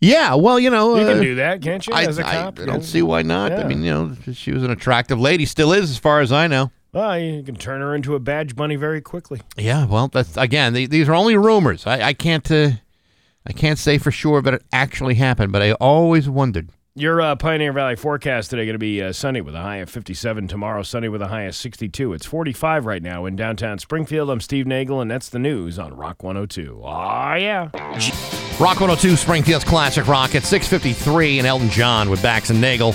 Yeah, well, you know, You uh, can do that, can't you? I, as a I- cop, I you don't know? see why not. I mean, you know, she was an attractive lady, still is, as far as I know. Well, you can turn her into a badge bunny very quickly. Yeah, well, that's again, the- these are only rumors. I, I can't, uh, I can't say for sure that it actually happened, but I always wondered. Your uh, Pioneer Valley forecast today going to be uh, sunny with a high of 57. Tomorrow, sunny with a high of 62. It's 45 right now in downtown Springfield. I'm Steve Nagle, and that's the news on Rock 102. Aw, yeah. Rock 102, Springfield's classic rock at 6:53, and Elton John with Bax and Nagle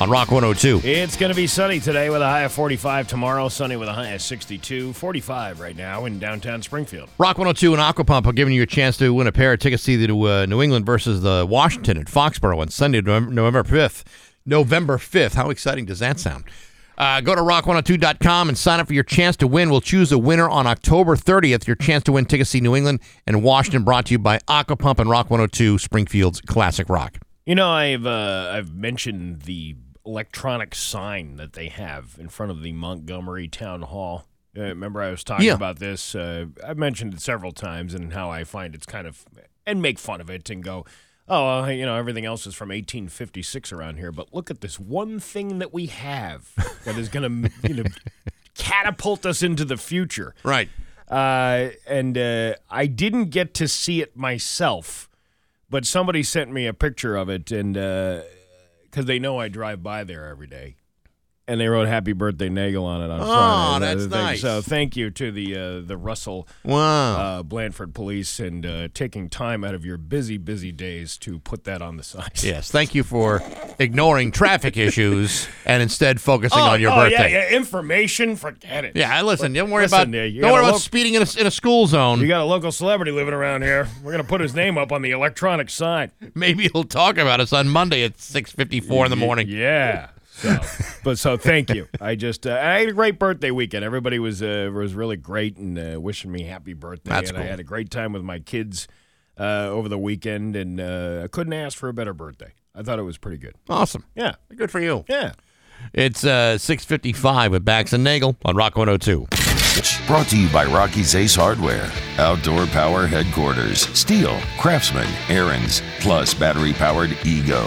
on Rock 102. It's going to be sunny today with a high of 45. Tomorrow, sunny with a high of 62. 45 right now in downtown Springfield. Rock 102 and Aquapump are giving you a chance to win a pair of tickets to uh, New England versus the Washington at Foxborough on Sunday, November, November 5th. November 5th. How exciting does that sound? Uh, go to rock102.com and sign up for your chance to win. We'll choose a winner on October 30th. Your chance to win tickets to see New England and Washington brought to you by Aquapump and Rock 102, Springfield's classic rock. You know, I've uh, I've mentioned the electronic sign that they have in front of the Montgomery Town Hall. Uh, remember, I was talking Yeah. about this. Uh, I've mentioned it several times and how I find it's kind of and make fun of it and go, oh, you know, everything else is from 1856 around here, but look at this one thing that we have that is going to you know catapult us into the future. Right. Uh, and uh, I didn't get to see it myself, but somebody sent me a picture of it, and because they know I drive by there every day, and they wrote "Happy Birthday Nagle" on it on Oh, Friday. that's nice. So thank you to the uh, the Russell Wow. uh, Blandford Police and uh, taking time out of your busy busy days to put that on the side. yes. Thank you for ignoring traffic issues and instead focusing Oh, on your oh, birthday. Yeah, yeah, information, forget it. Yeah, listen. Don't worry Listen, about don't worry about lo- speeding in a, in a school zone. You got a local celebrity living around here. We're gonna put his name up on the electronic sign. Maybe he'll talk about us on Monday at six fifty four in the morning. Yeah. So, but so thank you. I just uh, I had a great birthday weekend. Everybody was uh, was really great and uh, wishing me happy birthday. That's and I had a great time with my kids uh, over the weekend, and uh, I couldn't ask for a better birthday. I thought it was pretty good. Awesome. Yeah. Good for you. Yeah. It's uh, six fifty five with Bax and Nagle on Rock one hundred two. couch. Brought to you by Rocky's Ace Hardware, Outdoor Power Headquarters, Stihl, Craftsman, Ariens, plus battery powered Ego.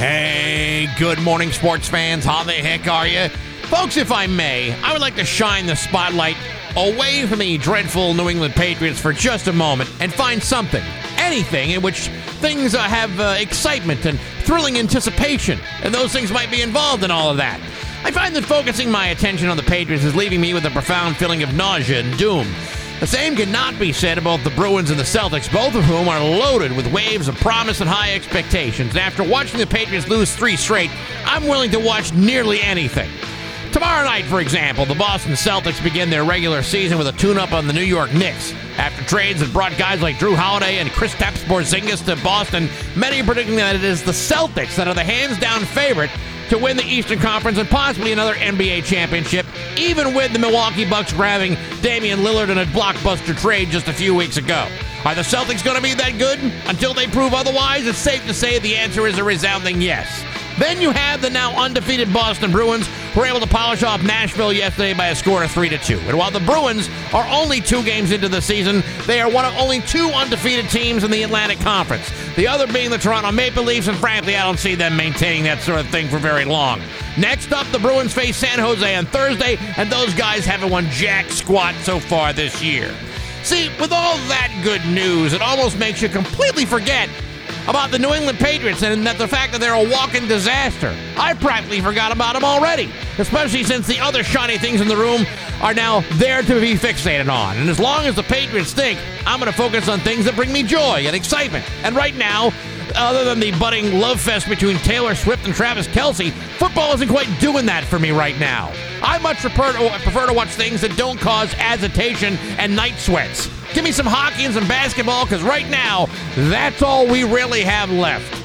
Hey, good morning, sports fans. How the heck are you? Folks, if I may, I would like to shine the spotlight away from the dreadful New England Patriots for just a moment and find something, anything in which things uh, have uh, excitement and thrilling anticipation, and those things might be involved in all of that. I find that focusing my attention on the Patriots is leaving me with a profound feeling of nausea and doom. The same cannot be said about the Bruins and the Celtics, both of whom are loaded with waves of promise and high expectations. And after watching the Patriots lose three straight, I'm willing to watch nearly anything. Tomorrow night, for example, the Boston Celtics begin their regular season with a tune-up on the New York Knicks. After trades that brought guys like Jrue Holiday and Kristaps Porzingis to Boston, many are predicting that it is the Celtics that are the hands-down favorite to win the Eastern Conference and possibly another NBA championship, even with the Milwaukee Bucks grabbing Damian Lillard in a blockbuster trade just a few weeks ago. Are the Celtics going to be that good? Until they prove otherwise, it's safe to say the answer is a resounding yes. Then you have the now undefeated Boston Bruins, who were able to polish off Nashville yesterday by a score of 3 to 2. And while the Bruins are only two games into the season, they are one of only two undefeated teams in the Atlantic Conference. The other being the Toronto Maple Leafs, and frankly, I don't see them maintaining that sort of thing for very long. Next up, the Bruins face San Jose on Thursday, and those guys haven't won jack squat so far this year. See, with all that good news, it almost makes you completely forget about the New England Patriots and that the fact that they're a walking disaster. I practically forgot about them already, especially since the other shiny things in the room are now there to be fixated on. And as long as the Patriots think, I'm going to focus on things that bring me joy and excitement. And right now, other than the budding love fest between Taylor Swift and Travis Kelce, football isn't quite doing that for me right now. I much prefer to, prefer to watch things that don't cause agitation and night sweats. Give me some hockey and some basketball, because right now, that's all we really have left.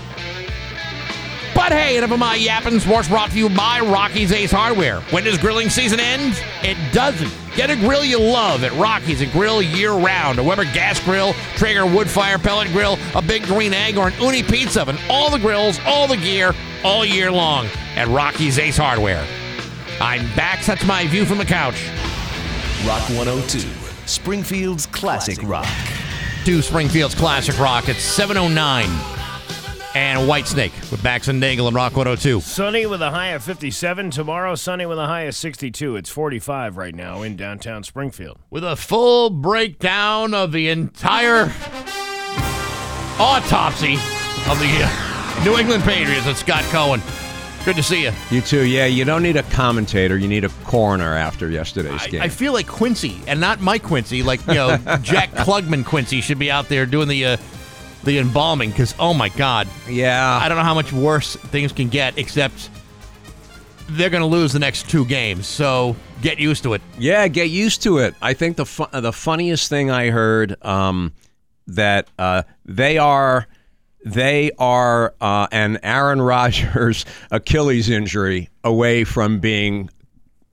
But hey, enough of my yapping sports brought to you by Rocky's Ace Hardware. When does grilling season end? It doesn't. Get a grill you love at Rocky's, a grill year round. A Weber gas grill, Traeger wood fire pellet grill, a big green egg, or an Ooni pizza oven. All the grills, all the gear, all year long at Rocky's Ace Hardware. I'm back. That's my view from the couch. Rock 102, Springfield's classic rock. to Springfield's Classic Rock. It's 709 and Whitesnake with Bax and Nagle and Rock 102. Sunny with a high of 57. Tomorrow, sunny with a high of 62. It's 45 right now in downtown Springfield. With a full breakdown of the entire autopsy of the uh, New England Patriots and Scott Cohen. Good to see you. You too. Yeah, you don't need a commentator. You need a coroner after yesterday's I, game. I feel like Quincy, and not Mike Quincy, like, you know, Jack Klugman Quincy should be out there doing the. Uh, the embalming, because oh my god, yeah. I don't know how much worse things can get, except they're going to lose the next two games. So get used to it. Yeah, get used to it. I think the fu- the funniest thing I heard um, that uh, they are they are uh, an Aaron Rodgers Achilles injury away from being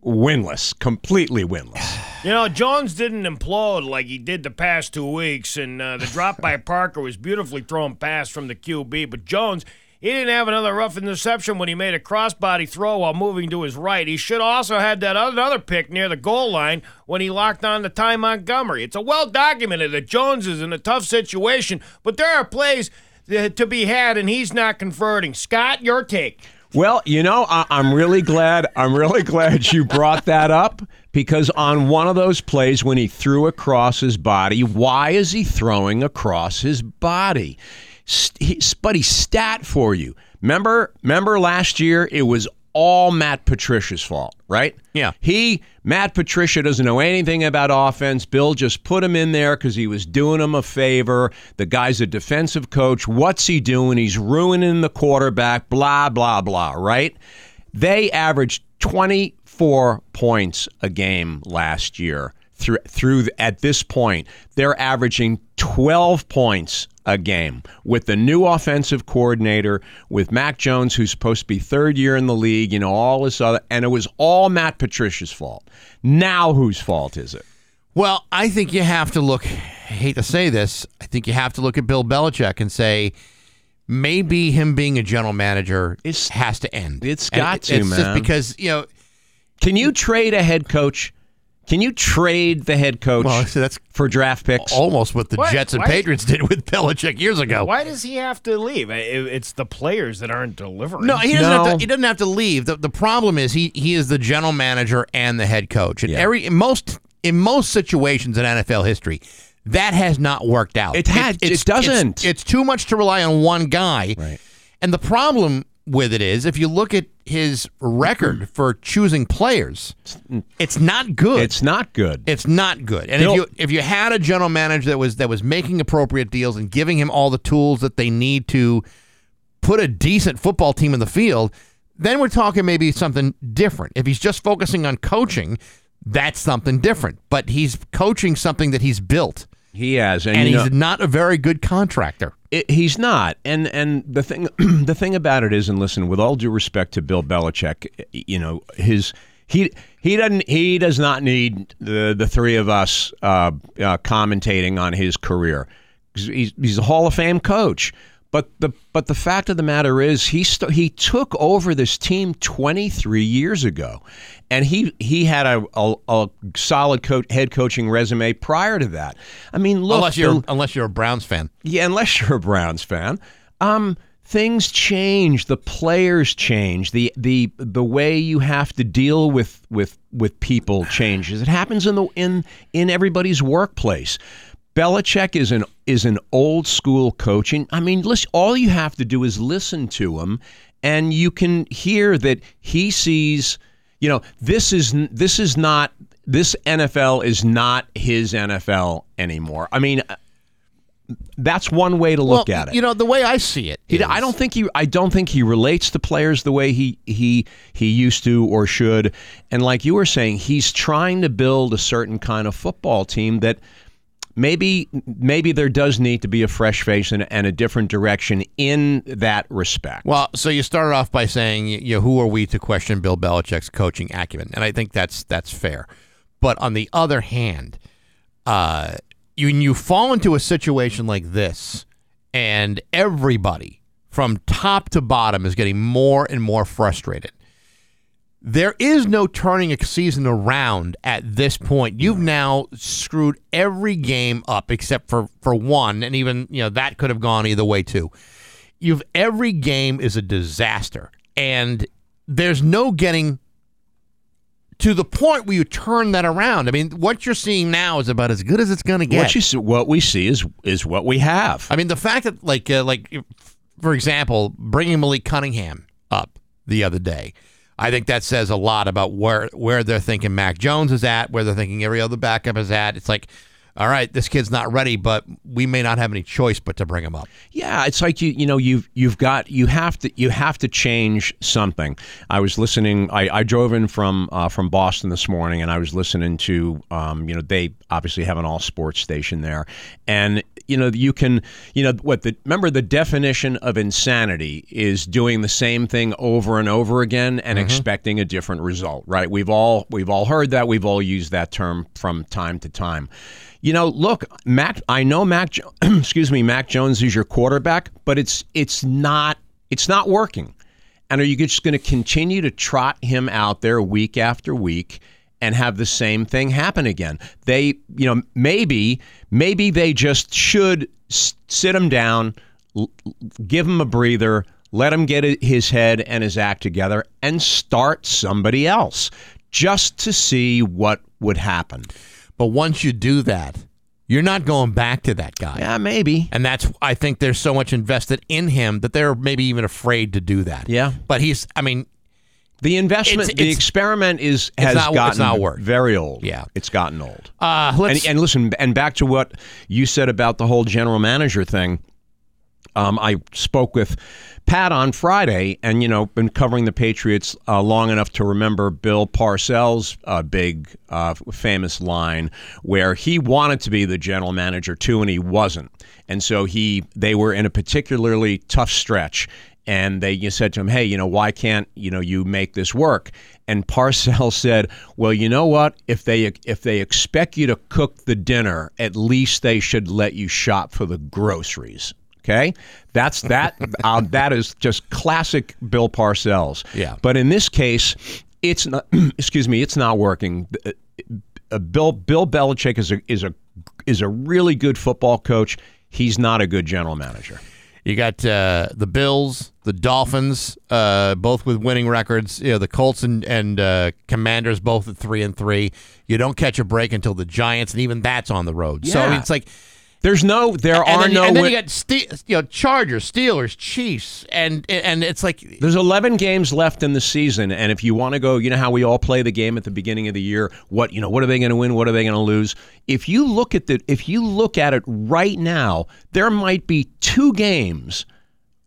winless, completely winless. You know, Jones didn't implode like he did the past two weeks, and uh, the drop by Parker was beautifully thrown past from the QB. But Jones, he didn't have another rough interception when he made a crossbody throw while moving to his right. He should also had that other pick near the goal line when he locked on to Ty Montgomery. It's a well documented that Jones is in a tough situation, but there are plays to be had, and he's not converting. Scott, your take. Well, you know, I- I'm really glad. I'm really glad you brought that up because on one of those plays when he threw across his body, why is he throwing across his body? St- he- Buddy, stat for you. Remember, remember last year it was all Matt Patricia's fault, right? Yeah. He, Matt Patricia, doesn't know anything about offense. Bill just put him in there because he was doing him a favor. The guy's a defensive coach. What's he doing? He's ruining the quarterback, blah, blah, blah, right? They averaged 24 points a game last year. Through, through at this point, they're averaging 12 points a game with the new offensive coordinator, with Mac Jones, who's supposed to be third year in the league, you know, all this other, and it was all Matt Patricia's fault. Now, whose fault is it? Well, I think you have to look. I hate to say this. I think you have to look at Bill Belichick and say maybe him being a general manager It's- has to end. It's got it- to, it's man. Just because you know, Can you trade a head coach Can you trade the head coach Well, see, that's for draft picks? almost what the What? Jets and Why- Patriots did with Belichick years ago. Why does he have to leave? It's the players that aren't delivering. No, he doesn't. No. Have to, he doesn't have to leave. The, the problem is he he is the general manager and the head coach. And Yeah. every in most in most situations in NFL history, that has not worked out. It had- it doesn't. It's, it's too much to rely on one guy. Right. And the problem with it is, if you look at his record mm-hmm. for choosing players, it's not good. It's not good. It's not good. And Bill- if you if you had a general manager that was that was making appropriate deals and giving him all the tools that they need to put a decent football team in the field, then we're talking maybe something different. If he's just focusing on coaching, that's something different. But he's coaching something that he's built, he has, and, and he's know, not a very good contractor. it, he's not. And and the thing the thing about it is, and listen, with all due respect to Bill Belichick, you know his. He he doesn't he does not need the the three of us uh, uh, commentating on his career. He's, he's a Hall of Fame coach. But the but the fact of the matter is he st- he took over this team 23 years ago, and he he had a a, a solid co- head coaching resume prior to that. I mean, look, unless you're the- unless you're a Browns fan. yeah, unless you're a Browns fan. Um, things change. The players change. The the the way you have to deal with with with people changes. It happens in the in in everybody's workplace. Belichick is an is an old school coaching. I mean, listen. All you have to do is listen to him, and you can hear that he sees. You know, this is this is not this NFL is not his NFL anymore. I mean, that's one way to look well, at it. You know, the way I see it, He- is- I don't think he. I don't think he relates to players the way he he he used to or should. And like you were saying, he's trying to build a certain kind of football team that maybe maybe there does need to be a fresh face and, and a different direction in that respect. Well, so you started off by saying, you know, who are we to question Bill Belichick's coaching acumen? And I think that's that's fair. But on the other hand, uh, you, you fall into a situation like this, and everybody from top to bottom is getting more and more frustrated. There is no turning a season around at this point. You've now screwed every game up except for for one, and even you know that could have gone either way too. You've every game is a disaster, and there's no getting to the point where you turn that around. I mean, what you're seeing now is about as good as it's going to get. what you see, what we see is is what we have. I mean, the fact that, like, uh, like, for example, bringing Malik Cunningham up the other day, I think that says a lot about where where they're thinking Mac Jones is at, where they're thinking every other backup is at. It's like, all right, this kid's not ready, but we may not have any choice but to bring him up. Yeah, it's like you you know you've you've got you have to you have to change something. I was listening. I, I drove in from uh, from Boston this morning, and I was listening to um, you know they obviously have an all sports station there, and you know you can you know what the remember the definition of insanity is doing the same thing over and over again and expecting a different result. Right? We've all we've all heard that. We've all used that term from time to time. You know, look, Mac. I know Mac. Excuse me, Mac Jones is your quarterback, but it's it's not it's not working. And are you just going to continue to trot him out there week after week and have the same thing happen again? They, you know, maybe maybe they just should sit him down, give him a breather, let him get his head and his act together, and start somebody else just to see what would happen. But once you do that, you're not going back to that guy. Yeah, maybe. And that's I think there's so much invested in him that they're maybe even afraid to do that. Yeah. But he's I mean, The investment, It's- the it's- experiment is has not- gotten very old. Yeah. it's gotten old. uh And, and listen, and back to what you said about the whole general manager thing. Um, I spoke with Pat on Friday, and you know, been covering the Patriots uh, long enough to remember Bill Parcells' uh, big, uh, famous line where he wanted to be the general manager too, and he wasn't, and so he they were in a particularly tough stretch, and they you said to him, "Hey, you know, why can't you know you make this work?" And Parcells said, "Well, you know what? If they if they expect you to cook the dinner, at least they should let you shop for the groceries." Okay, that's that. uh, that is just classic Bill Parcells. Yeah. But in this case, it's not. excuse me, it's not working. uh, Bill Bill Belichick is a is a is a really good football coach. He's not a good general manager. You got uh, the Bills, the Dolphins, uh, both with winning records. You know, the Colts and, and uh, Commanders both at three and three. You don't catch a break until the Giants, and even that's on the road. So I mean, it's like There's no there and are then, no and then win- you got Ste- you know Chargers, Steelers, Chiefs, and and it's like There's 11 games left in the season, and if you want to go, you know how we all play the game at the beginning of the year. What you know, what are they going to win? What are they going to lose? If you look at the, if you look at it right now, there might be two games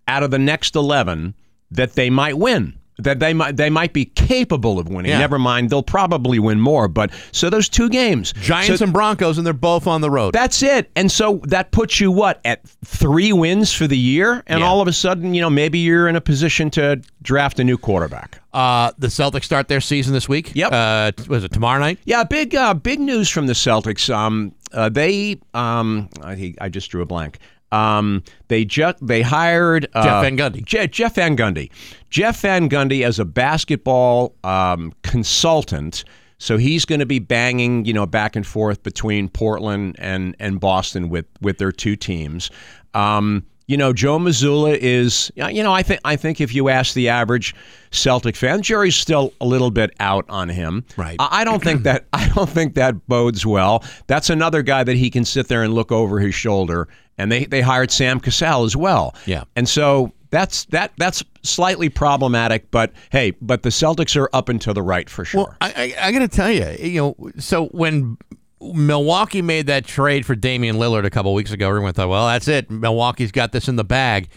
out of the next 11 that they might win. That they might they might be capable of winning. Yeah. Never mind, they'll probably win more. But so those two games, Giants So and Broncos, and they're both on the road. that's it. And so that puts you what at three wins for the year, and Yeah. all of a sudden, you know, maybe you're in a position to draft a new quarterback. Uh, the Celtics start their season this week. Yep. Uh, was it tomorrow night? Yeah, big uh, big news from the Celtics. Um, uh, they um, I, I just drew a blank. Um, they just they hired uh, Jeff Van Gundy. Je- Jeff Van Gundy. Jeff Van Gundy as a basketball um, consultant. So he's going to be banging, you know, back and forth between Portland and and Boston with with their two teams. Um, you know, Joe Mazzulla is, you know, I think I think if you ask the average Celtic fan, jury's still a little bit out on him. Right. I I don't think that I don't think that bodes well. That's another guy that he can sit there and look over his shoulder. And they they hired Sam Cassell as well. Yeah. And so that's that that's slightly problematic. But hey, but the Celtics are up and to the right for sure. Well, I, I, I got to tell you, you know, so when Milwaukee made that trade for Damian Lillard a couple weeks ago, everyone thought, well, that's it. Milwaukee's got this in the bag.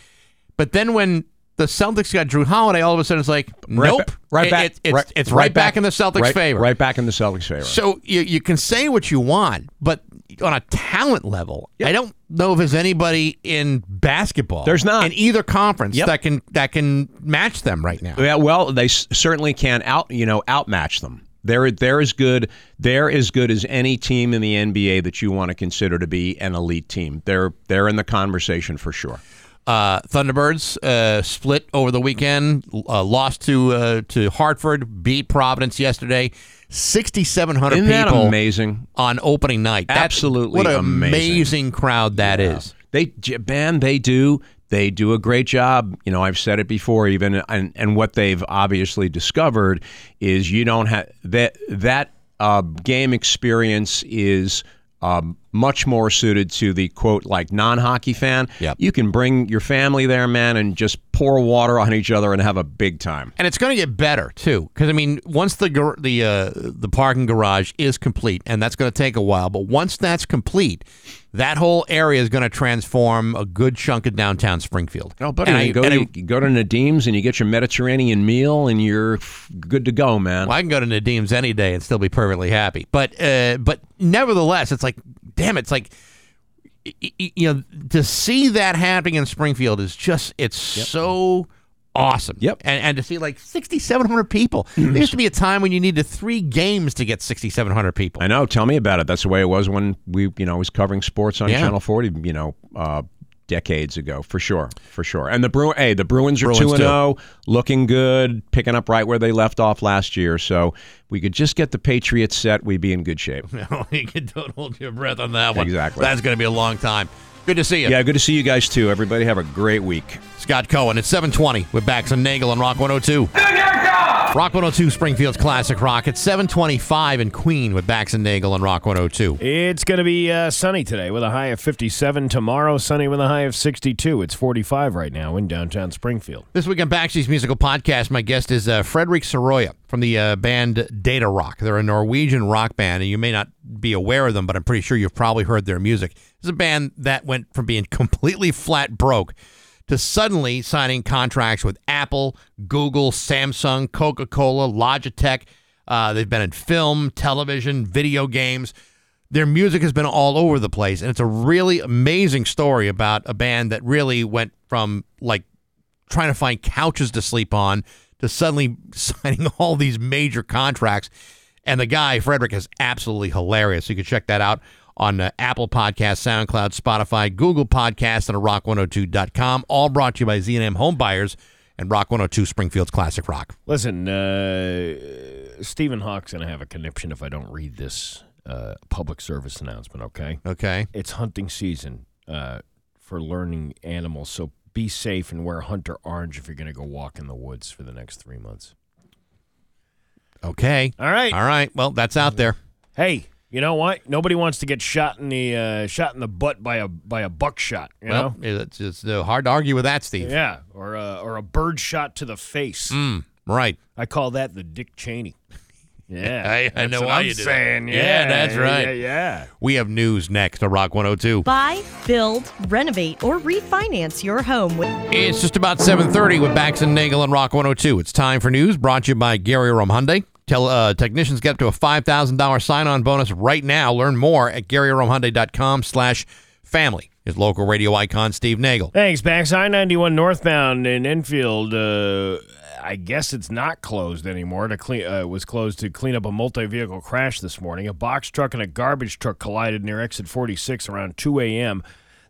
But then when the Celtics got Jrue Holiday, all of a sudden it's like, Right nope, ba- right It- back, It's, it's, it's right, back, in the Celtics' right, favor. Right back in the Celtics' favor. So you you can say what you want, but on a talent level, I don't know if there's anybody in basketball. There's not. in either conference Yep. that can that can match them right now. Yeah, well, they s- certainly can out you know outmatch them. They're they're as good they're as good as any team in the NBA that you want to consider to be an elite team. They're they're in the conversation for sure. Uh, Thunderbirds uh, split over the weekend, uh, lost to uh, to Hartford, beat Providence yesterday. Sixty seven hundred Isn't that people amazing? on opening night. That's- Absolutely what an amazing. amazing crowd that is. They j- man, they do they do a great job. You know, I've said it before, even and and what they've obviously discovered is you don't have that that uh, game experience is. Um, much more suited to the quote like non-hockey fan. Yep. You can bring your family there, man, and just pour water on each other and have a big time. And it's going to get better too, because I mean, once the gar- the uh, the parking garage is complete, and that's going to take a while, but once that's complete, that whole area is going to transform a good chunk of downtown Springfield. Oh, buddy, And I- you go, and to, I- you go to Nadim's and you get your Mediterranean meal and you're good to go, man. Well, I can go to Nadim's any day and still be perfectly happy. But uh, but nevertheless, it's like, damn, it's like, y- y- you know, to see that happening in Springfield is just, it's so awesome. Yep. And, and to see like 6,700 people. there used to be a time when you needed three games to get 6,700 people. I know. Tell me about it. That's the way it was when we, you know, was covering sports on Yeah. Channel 40, you know, uh, decades ago, for sure, for sure. And the Bru- hey, the Bruins are two and zero, looking good, picking up right where they left off last year. So we could just get the Patriots set, we'd be in good shape. you can don't hold your breath on that one. Exactly. That's going to be a long time. Good to see you. Yeah, good to see you guys too. Everybody have a great week. Scott Cohen. It's 720 with Bax and Nagle on Rock 102. Rock 102 Springfield's Classic Rock. It's 725 in Queen with Bax and Nagle on Rock 102. It's going to be uh, sunny today with a high of 57. Tomorrow, sunny with a high of 62. It's 45 right now in downtown Springfield. This week on Baxi's Musical Podcast, my guest is uh, Frederick Saroea from the uh, band Datarock. They're a Norwegian rock band, and you may not be aware of them, but I'm pretty sure you've probably heard their music. It's a band that went from being completely flat broke to suddenly signing contracts with Apple, Google, Samsung, Coca Cola, Logitech. Uh, they've been in film, television, video games. Their music has been all over the place, and it's a really amazing story about a band that really went from like trying to find couches to sleep on to suddenly signing all these major contracts. And the guy, Frederick, is absolutely hilarious. You can check that out on uh, Apple Podcasts, SoundCloud, Spotify, Google Podcasts, and at rock102.com. All brought to you by Z&M Home Buyers and Rock 102 Springfield's Classic Rock. Listen, uh, Stephen Hawk's going to have a conniption if I don't read this. uh, public service announcement. Okay, Okay. it's hunting season uh, for learning animals, so be safe and wear hunter orange if you're going to go walk in the woods for the next three months. Okay. All right. All right. Well, that's out there. Hey, you know what? Nobody wants to get shot in the uh, shot in the butt by a by a buckshot. You well, know? it's, it's uh, hard to argue with that, Steve. Yeah, or a, or a bird shot to the face. Mm, right. I call that the Dick Cheney. Yeah, I- I know what why I'm you do that. saying. Yeah, Yeah, that's right. Yeah, yeah. We have news next on Rock 102. Buy, build, renovate, or refinance your home with It's just about 7:30 with Bax and Nagle and Rock 102. It's time for news brought to you by Gary Rome Hyundai. Tell uh, technicians get up to a $5,000 sign-on bonus right now. Learn more at GaryRomeHyundai.com slash family. His local radio icon, Steve Nagle. Thanks, Bax. I 91 northbound in Enfield. Uh, I guess it's not closed anymore. To clean, uh, it was closed to clean up a multi-vehicle crash this morning. A box truck and a garbage truck collided near exit 46 around 2 a.m.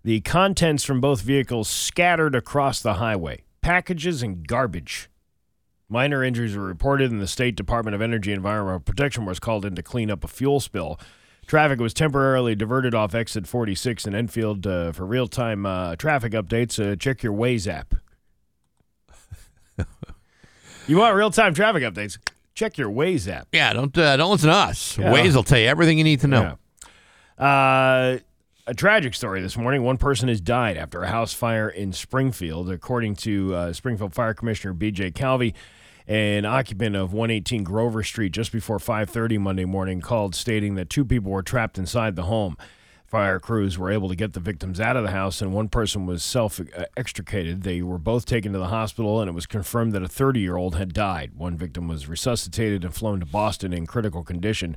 The contents from both vehicles scattered across the highway. Packages and garbage. Minor injuries were reported, and the State Department of Energy and Environmental Protection was called in to clean up a fuel spill. Traffic was temporarily diverted off exit 46 in Enfield. Uh, for real time uh, traffic updates, uh, check your Waze app. you want real time traffic updates? Check your Waze app. Yeah, don't uh, don't listen to us. Yeah. Waze will tell you everything you need to know. Yeah. Uh, a tragic story this morning. One person has died after a house fire in Springfield. According to uh, Springfield Fire Commissioner B.J. Calvi, an occupant of 118 Grover Street just before 5:30 Monday morning called stating that two people were trapped inside the home. Fire crews were able to get the victims out of the house, and one person was self extricated. They were both taken to the hospital, and it was confirmed that a 30 year old had died. One victim was resuscitated and flown to Boston in critical condition.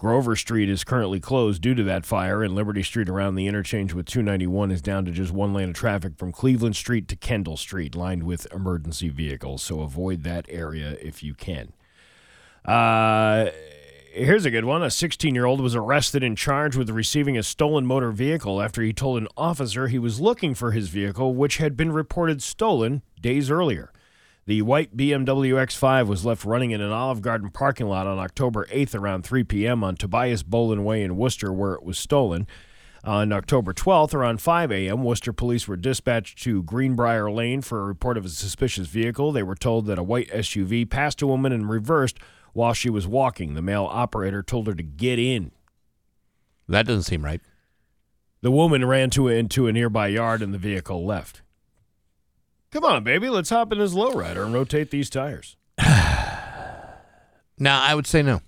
Grover Street is currently closed due to that fire, and Liberty Street around the interchange with 291 is down to just one lane of traffic from Cleveland Street to Kendall Street, lined with emergency vehicles. So avoid that area if you can. Uh, here's a good one. A 16 year old was arrested and charged with receiving a stolen motor vehicle after he told an officer he was looking for his vehicle, which had been reported stolen days earlier. The white BMW X5 was left running in an Olive Garden parking lot on October 8th around 3 p.m. on Tobias Boland Way in Worcester, where it was stolen. On October 12th, around 5 a.m., Worcester police were dispatched to Greenbrier Lane for a report of a suspicious vehicle. They were told that a white SUV passed a woman and reversed while she was walking. The male operator told her to get in. That doesn't seem right. The woman ran to into a nearby yard and the vehicle left. Come on, baby, let's hop in this lowrider and rotate these tires. Now, I would say no.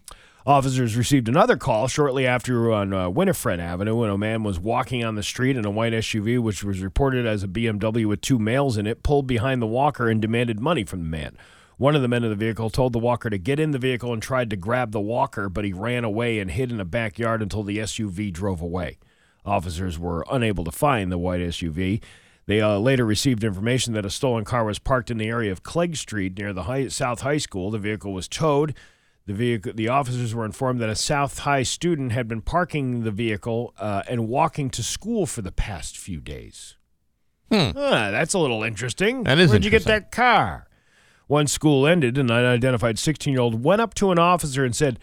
Officers received another call shortly after on uh, Winifred Avenue when a man was walking on the street in a white SUV, which was reported as a BMW with two males in it, pulled behind the walker and demanded money from the man. One of the men in the vehicle told the walker to get in the vehicle and tried to grab the walker, but he ran away and hid in a backyard until the SUV drove away. Officers were unable to find the white SUV. They uh, later received information that a stolen car was parked in the area of Clegg Street near the high, South High School. The vehicle was towed. The vehicle, the officers were informed that a South High student had been parking the vehicle uh, and walking to school for the past few days. Hmm. That's a little interesting. That is Where'd you get that car? Once school ended, an unidentified 16 year old went up to an officer and said,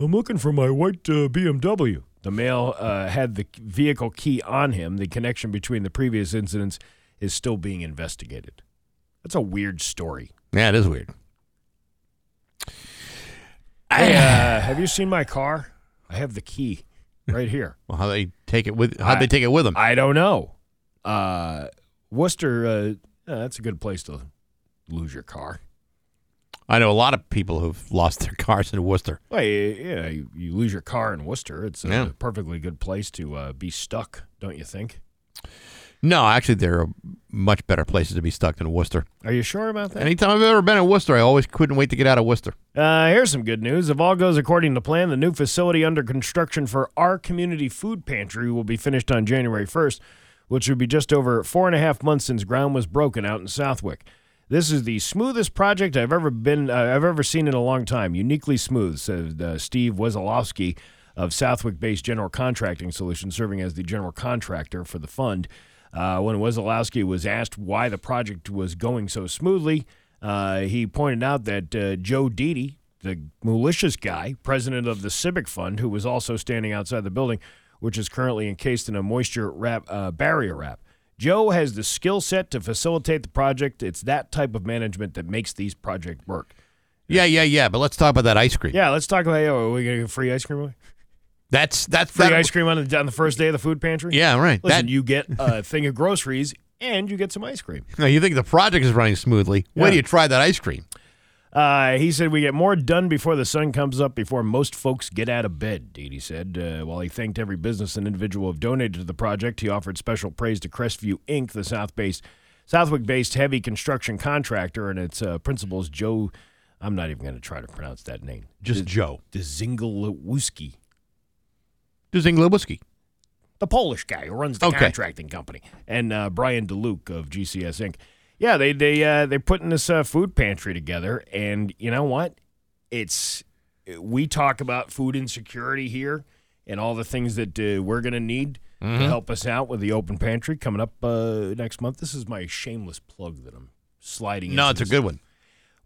I'm looking for my white uh, BMW. The male uh, had the vehicle key on him. The connection between the previous incidents is still being investigated. That's a weird story. Yeah, it is weird. Hey, uh, have you seen my car? I have the key right here. Well, how they take it with? How they take it with them? I don't know. Uh, Worcester, uh, uh, that's a good place to lose your car. I know a lot of people who've lost their cars in Worcester. Well, you- yeah, you, you lose your car in Worcester. It's a Yeah. perfectly good place to uh, be stuck, don't you think? No, actually, there are much better places to be stuck than Worcester. Are you sure about that? Anytime I've ever been in Worcester, I always couldn't wait to get out of Worcester. Uh, here's some good news. If all goes according to plan, the new facility under construction for our community food pantry will be finished on January 1st, which would be just over four and a half months since ground was broken out in Southwick. This is the smoothest project I've ever been uh, I've ever seen in a long time. Uniquely smooth, said uh, Steve Wazalowski of Southwick-based General Contracting Solutions, serving as the general contractor for the fund. Uh, when Wazalowski was asked why the project was going so smoothly, uh, he pointed out that uh, Joe Didi the malicious guy, president of the Civic Fund, who was also standing outside the building, which is currently encased in a moisture wrap, uh, barrier wrap. Joe has the skill set to facilitate the project. It's that type of management that makes these projects work. Yeah, yeah, yeah. But let's talk about that ice cream. Yeah, let's talk about. Oh, are we gonna get free ice cream? away? That's that's Free that, ice cream on the, on the first day of the food pantry. Yeah, right. Listen, That- you get a thing of groceries and you get some ice cream. Now you think the project is running smoothly? Yeah. till you try that ice cream. Uh, he said we get more done before the sun comes up before most folks get out of bed. Dede said uh, while he thanked every business and individual who have donated to the project, he offered special praise to Crestview Inc., the South-based, Southwick-based heavy construction contractor, and its uh, principals Joe. I'm not even going to try to pronounce that name. Just Joe. Dzingilewski, Dzingilewski. the Polish guy who runs the Okay. contracting company, and uh, Brian DeLuke of GCS Inc. Yeah, they they uh, they're putting this uh, food pantry together, and you know what? It's we talk about food insecurity here and all the things that uh, we're going to need Mm-hmm. to help us out with the open pantry coming up uh, next month. This is my shameless plug that I'm sliding. No, it's a good one.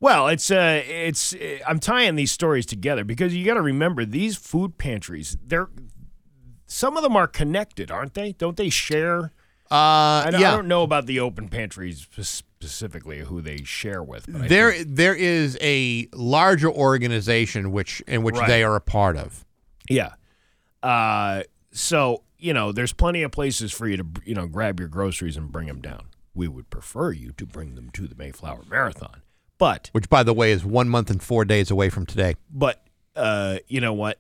Well, it's uh, it's uh, I'm tying these stories together because you got to remember these food pantries. They're some of them are connected, aren't they? Don't they share? Uh, I, don't- yeah. I don't know about the open pantries specifically who they share with. But there, think- there is a larger organization which in which Right. they are a part of. yeah. Uh, so you know, there's plenty of places for you to you know grab your groceries and bring them down. We would prefer you to bring them to the Mayflower Marathon, but Which, by the way, is one month and four days away from today. But uh, you know what?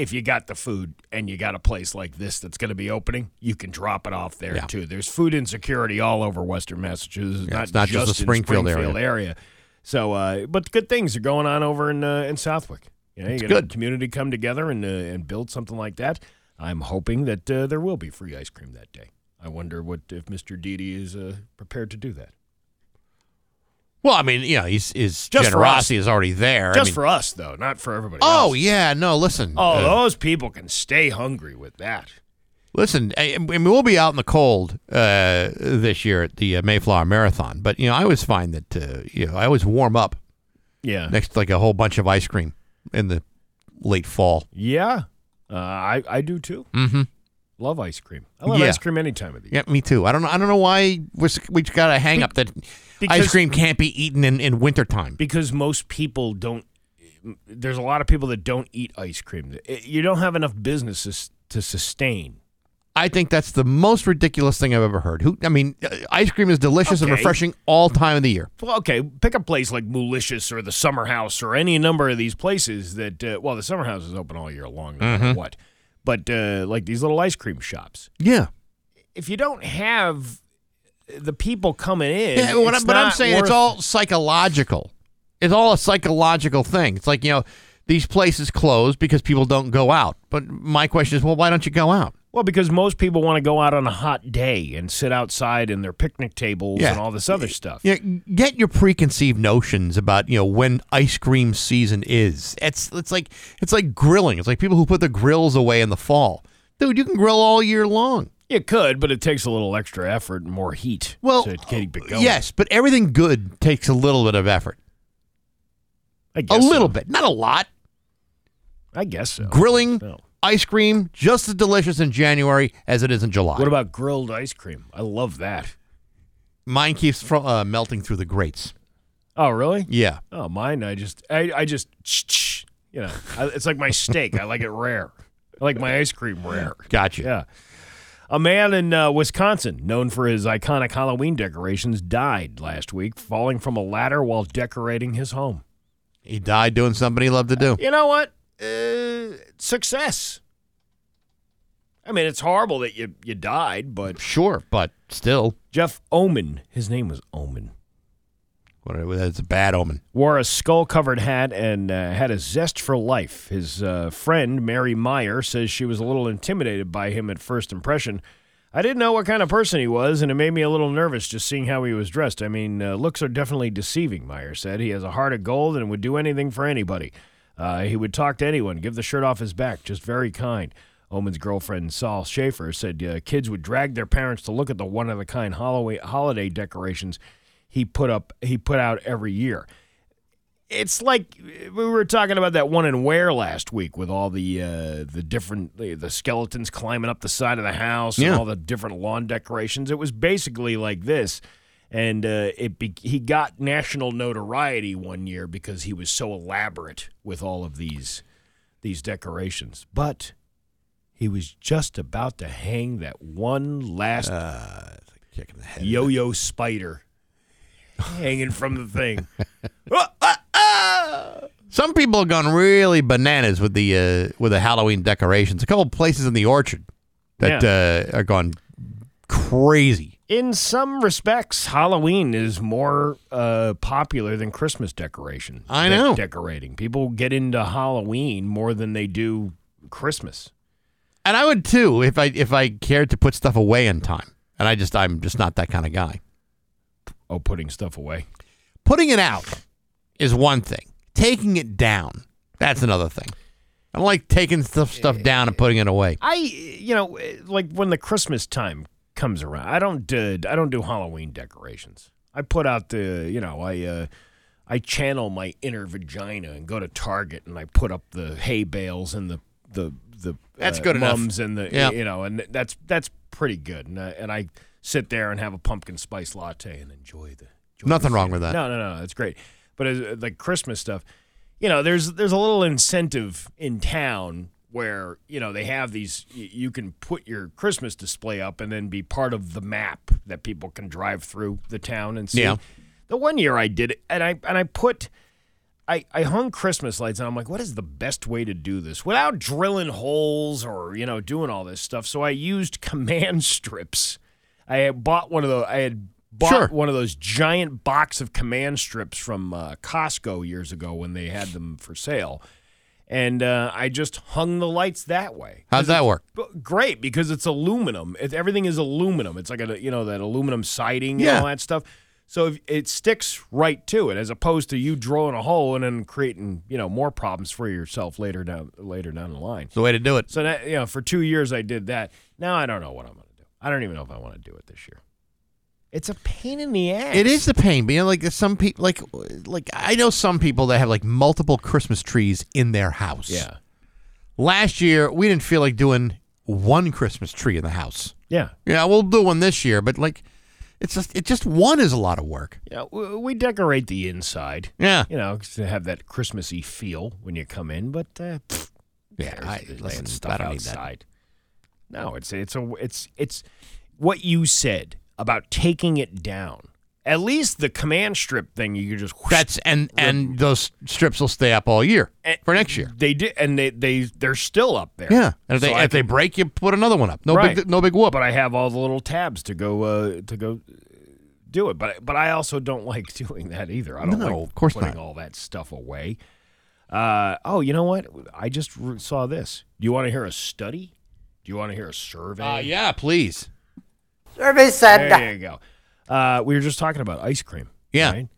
If you got the food and you got a place like this that's going to be opening, you can drop it off there Yeah. too. There's food insecurity all over Western Massachusetts, Yeah, not, it's not just the in Springfield area. Area. So, uh, but good things are going on over in uh, in Southwick. You know, you It's get a good. community come together and uh, and build something like that. I'm hoping that uh, there will be free ice cream that day. I wonder what if Mr. Didi is uh, prepared to do that. Well, I mean, you know, he's, his Just for generosity us. is already there. I Just mean- for us, though, not for everybody. Oh else. yeah, no. Listen, Oh, uh, those people can stay hungry with that. listen. I, I mean, we'll be out in the cold uh, this year at the uh, Mayflower Marathon, but you know, I always find that uh, you know, I always warm up Yeah. next to like a whole bunch of ice cream in the late fall. Yeah. Uh, I I do too. Mm-hmm. Love ice cream. I love Yeah. ice cream any time of the year. Yeah, me too. I don't know. I don't know why we're, we got a hang up that because- ice cream can't be eaten in in wintertime. Because most people don't. There's a lot of people that don't eat ice cream. You don't have enough businesses to sustain. I think that's the most ridiculous thing I've ever heard. Who? I mean, uh, ice cream is delicious and refreshing all time of the year. Well, okay, pick a place like Moolicious or the Summer House or any number of these places that. Uh, well, the Summer House is open all year long, no Mm-hmm. matter what. But uh, like these little ice cream shops. Yeah. if you don't have the people coming in, Yeah, what, I- but I'm saying it's all psychological. It's all a psychological thing. It's like, you know, these places close because people don't go out. But my question is, well, why don't you go out? well because most people want to go out on a hot day and sit outside in their picnic tables Yeah. and all this other stuff. Know, get your preconceived notions about, you know, when ice cream season is. It's it's like it's like grilling. It's like people who put their grills away in the fall. Dude, you can grill all year long. You could, but it takes a little extra effort and more heat Well, to keep it going. Yes, but everything good takes a little bit of effort. I A guess a little so. bit, not a lot. I guess so. Grilling No. ice cream just as delicious in January as it is in July. What about grilled ice cream? I love that. Mine keeps fro- uh, melting through the grates. Oh, really? Yeah. Oh, mine. I just, I, I just, you know, I, it's like my steak. I like it rare. I like my ice cream rare. Gotcha. Yeah. A man in uh, Wisconsin, known for his iconic Halloween decorations, died last week falling from a ladder while decorating his home. He died doing something he loved to do. You know what? Uh, success. I mean, it's horrible that you, you died, but Sure, but still, Jeff Omen, his name was Omen, that's a bad omen. wore a skull covered hat and uh, had a zest for life. His uh, friend, Mary Meyer, says she was a little intimidated by him at first impression. I didn't know what kind of person he was, and it made me a little nervous just seeing how he was dressed. I mean, uh, looks are definitely deceiving, Meyer said. He has a heart of gold and would do anything for anybody. Uh, he would talk to anyone, give the shirt off his back, just very kind. Omen's girlfriend, Saul Schaefer, said uh, kids would drag their parents to look at the one of a kind holiday decorations he put up he put out every year. it's like we were talking about that one in Ware last week with all the uh, the different the, the skeletons climbing up the side of the house Yeah. and all the different lawn decorations. It was basically like this, and uh, it be- he got national notoriety one year because he was so elaborate with all of these these decorations, but. He was just about to hang that one last Kick in the head. yo-yo spider hanging from the thing. Some people have gone really bananas with the uh, with the Halloween decorations. A couple places in the orchard that uh, are gone crazy. In some respects, Halloween is more uh, popular than Christmas decoration. I de- know. decorating. People get into Halloween more than they do Christmas. And I would too if I if I cared to put stuff away in time. And I just I'm just not that kind of guy. Oh, putting stuff away. Putting it out is one thing. Taking it down, that's another thing. I don't like taking stuff stuff down and putting it away. I, you know, like when the Christmas time comes around, I don't, uh, I don't do Halloween decorations. I put out the, you know, I, uh, I channel my inner vagina and go to Target and I put up the hay bales and the, the, the That's uh, good enough. mums and the, Yeah. you know, and that's that's pretty good. And I, and I sit there and have a pumpkin spice latte and enjoy the. enjoy Nothing the wrong with that. No, no, no, that's great. But as, uh, like Christmas stuff, you know, there's there's a little incentive in town where you know they have these. You can put your Christmas display up and then be part of the map that people can drive through the town and see. Yeah. The one year I did it, and I and I put. I, I hung Christmas lights and I'm like, what is the best way to do this without drilling holes or you know doing all this stuff? So I used command strips. I had bought one of those. I had bought Sure. one of those giant box of command strips from uh, Costco years ago when they had them for sale, and uh, I just hung the lights that way. How's that work? Great because it's aluminum. It, everything is aluminum. It's like a you know that aluminum siding and all that stuff. So if it sticks right to it, as opposed to you drilling a hole and then creating you know more problems for yourself later down later down the line. It's the way to do it. So that you know for two years I did that. Now I don't know what I'm going to do. I don't even know if I want to do it this year. It's a pain in the ass. It is the pain, but you know, like some people, like like I know some people that have like multiple Christmas trees in their house. Yeah. Last year we didn't feel like doing one Christmas tree in the house. Yeah. Yeah, we'll do one this year, but like it's just it just one is a lot of work. Yeah, we, we decorate the inside. Yeah. You know, to have that Christmassy feel when you come in, but uh, pfft, Yeah, there's- I- listen, stuff I don't need that. outside. No, it's it's a it's it's what you said about taking it down. At least the command strip thing, you could just whoosh, That's and and those strips will stay up all year and for next year. They did, and they they they're still up there. Yeah, and if they I if they break, you put another one up. No Right. big no big whoop. but I have all the little tabs to go uh, to go uh, do it. But but I also don't like doing that either. I don't No, like of course putting not. all that stuff away. Uh, oh, you know what? I just re- saw this. Do you want to hear a study? Do you want to hear a survey? Uh, yeah, please. Survey said There you go. Uh, we were just talking about ice cream. Yeah. right?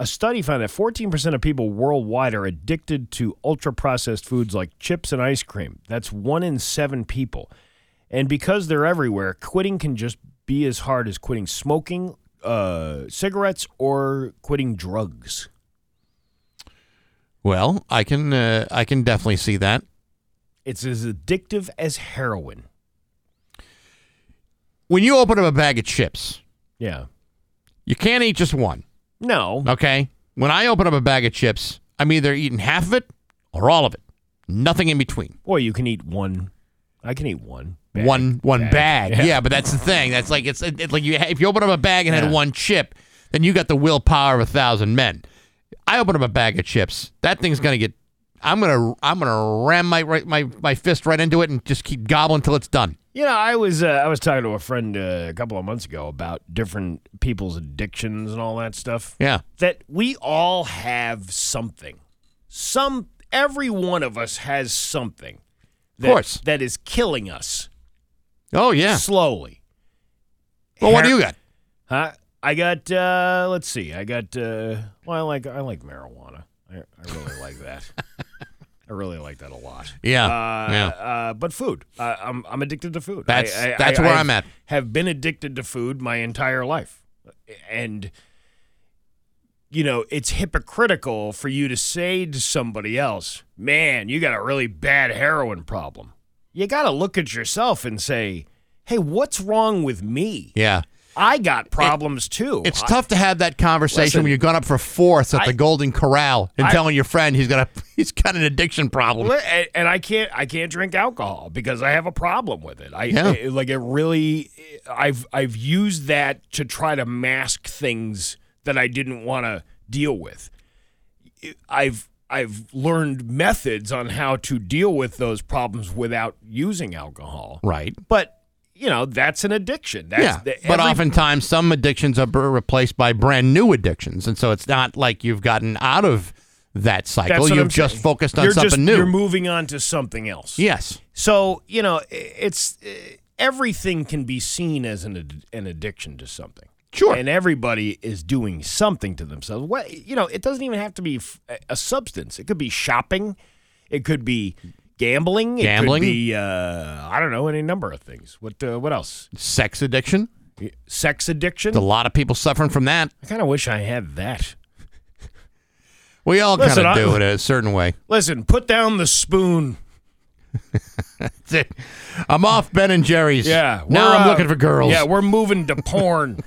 A study found that 14% of people worldwide are addicted to ultra processed foods like chips and ice cream. That's one in seven people. And because they're everywhere, quitting can just be as hard as quitting smoking, uh, cigarettes, or quitting drugs. Well, I can uh, I can definitely see that. It's as addictive as heroin. When you open up a bag of chips, Yeah. you can't eat just one. No. Okay. When I open up a bag of chips, I'm either eating half of it or all of it. Nothing in between. Or you can eat one. I can eat one. bag. one one bag. Yeah. Yeah. but that's the thing. That's like it's, it's like you if you open up a bag and Yeah. had one chip, then you got the willpower of a thousand men. I open up a bag of chips. That thing's gonna get. I'm gonna I'm gonna ram my right my my fist right into it and just keep gobbling until it's done. You know, I was uh, I was talking to a friend uh, a couple of months ago about different people's addictions and all that stuff. Yeah. That we all have something. Some every one of us has something. That, course. That is killing us Oh yeah. slowly. Well, what do you got? Huh? I got uh let's see. I got uh well I like I like marijuana. I, I really like that. I really like that a lot. Yeah, Uh, yeah. Uh, but food. Uh, I'm I'm addicted to food. That's- I, I, that's I- where I've- I'm at. Have been addicted to food my entire life, and you know, it's hypocritical for you to say to somebody else, "Man, you got a really bad heroin problem." You got to look at yourself and say, "Hey, what's wrong with me? Yeah. I got problems too." It's I- tough to have that conversation Listen, when you've gone up for fourths at I- the Golden Corral and I- telling your friend he's got a he's got an addiction problem. And, and I can't I can't drink alcohol because I have a problem with it. I, Yeah. I- like it really I've I've used that to try to mask things that I didn't want to deal with. I've I've learned methods on how to deal with those problems without using alcohol. Right. But you know that's an addiction. That's yeah. the- but every- oftentimes some addictions are replaced by brand new addictions, and so it's not like you've gotten out of that cycle. You've I'm just saying. focused on You're something just- new. You're moving on to something else. yes. So you know, it's uh, everything can be seen as an ad- an addiction to something. Sure. And everybody is doing something to themselves. What you know, it doesn't even have to be f- a substance. It could be shopping. It could be gambling. Gambling. It could be uh, I don't know any number of things. What uh, what else? Sex addiction. Sex addiction. There's a lot of people suffering from that. I kind of wish I had that. We all kind of I- do it a certain way. Listen, put down the spoon. I'm off Ben and Jerry's. Yeah. Now I'm uh, looking for girls. Yeah, we're moving to porn.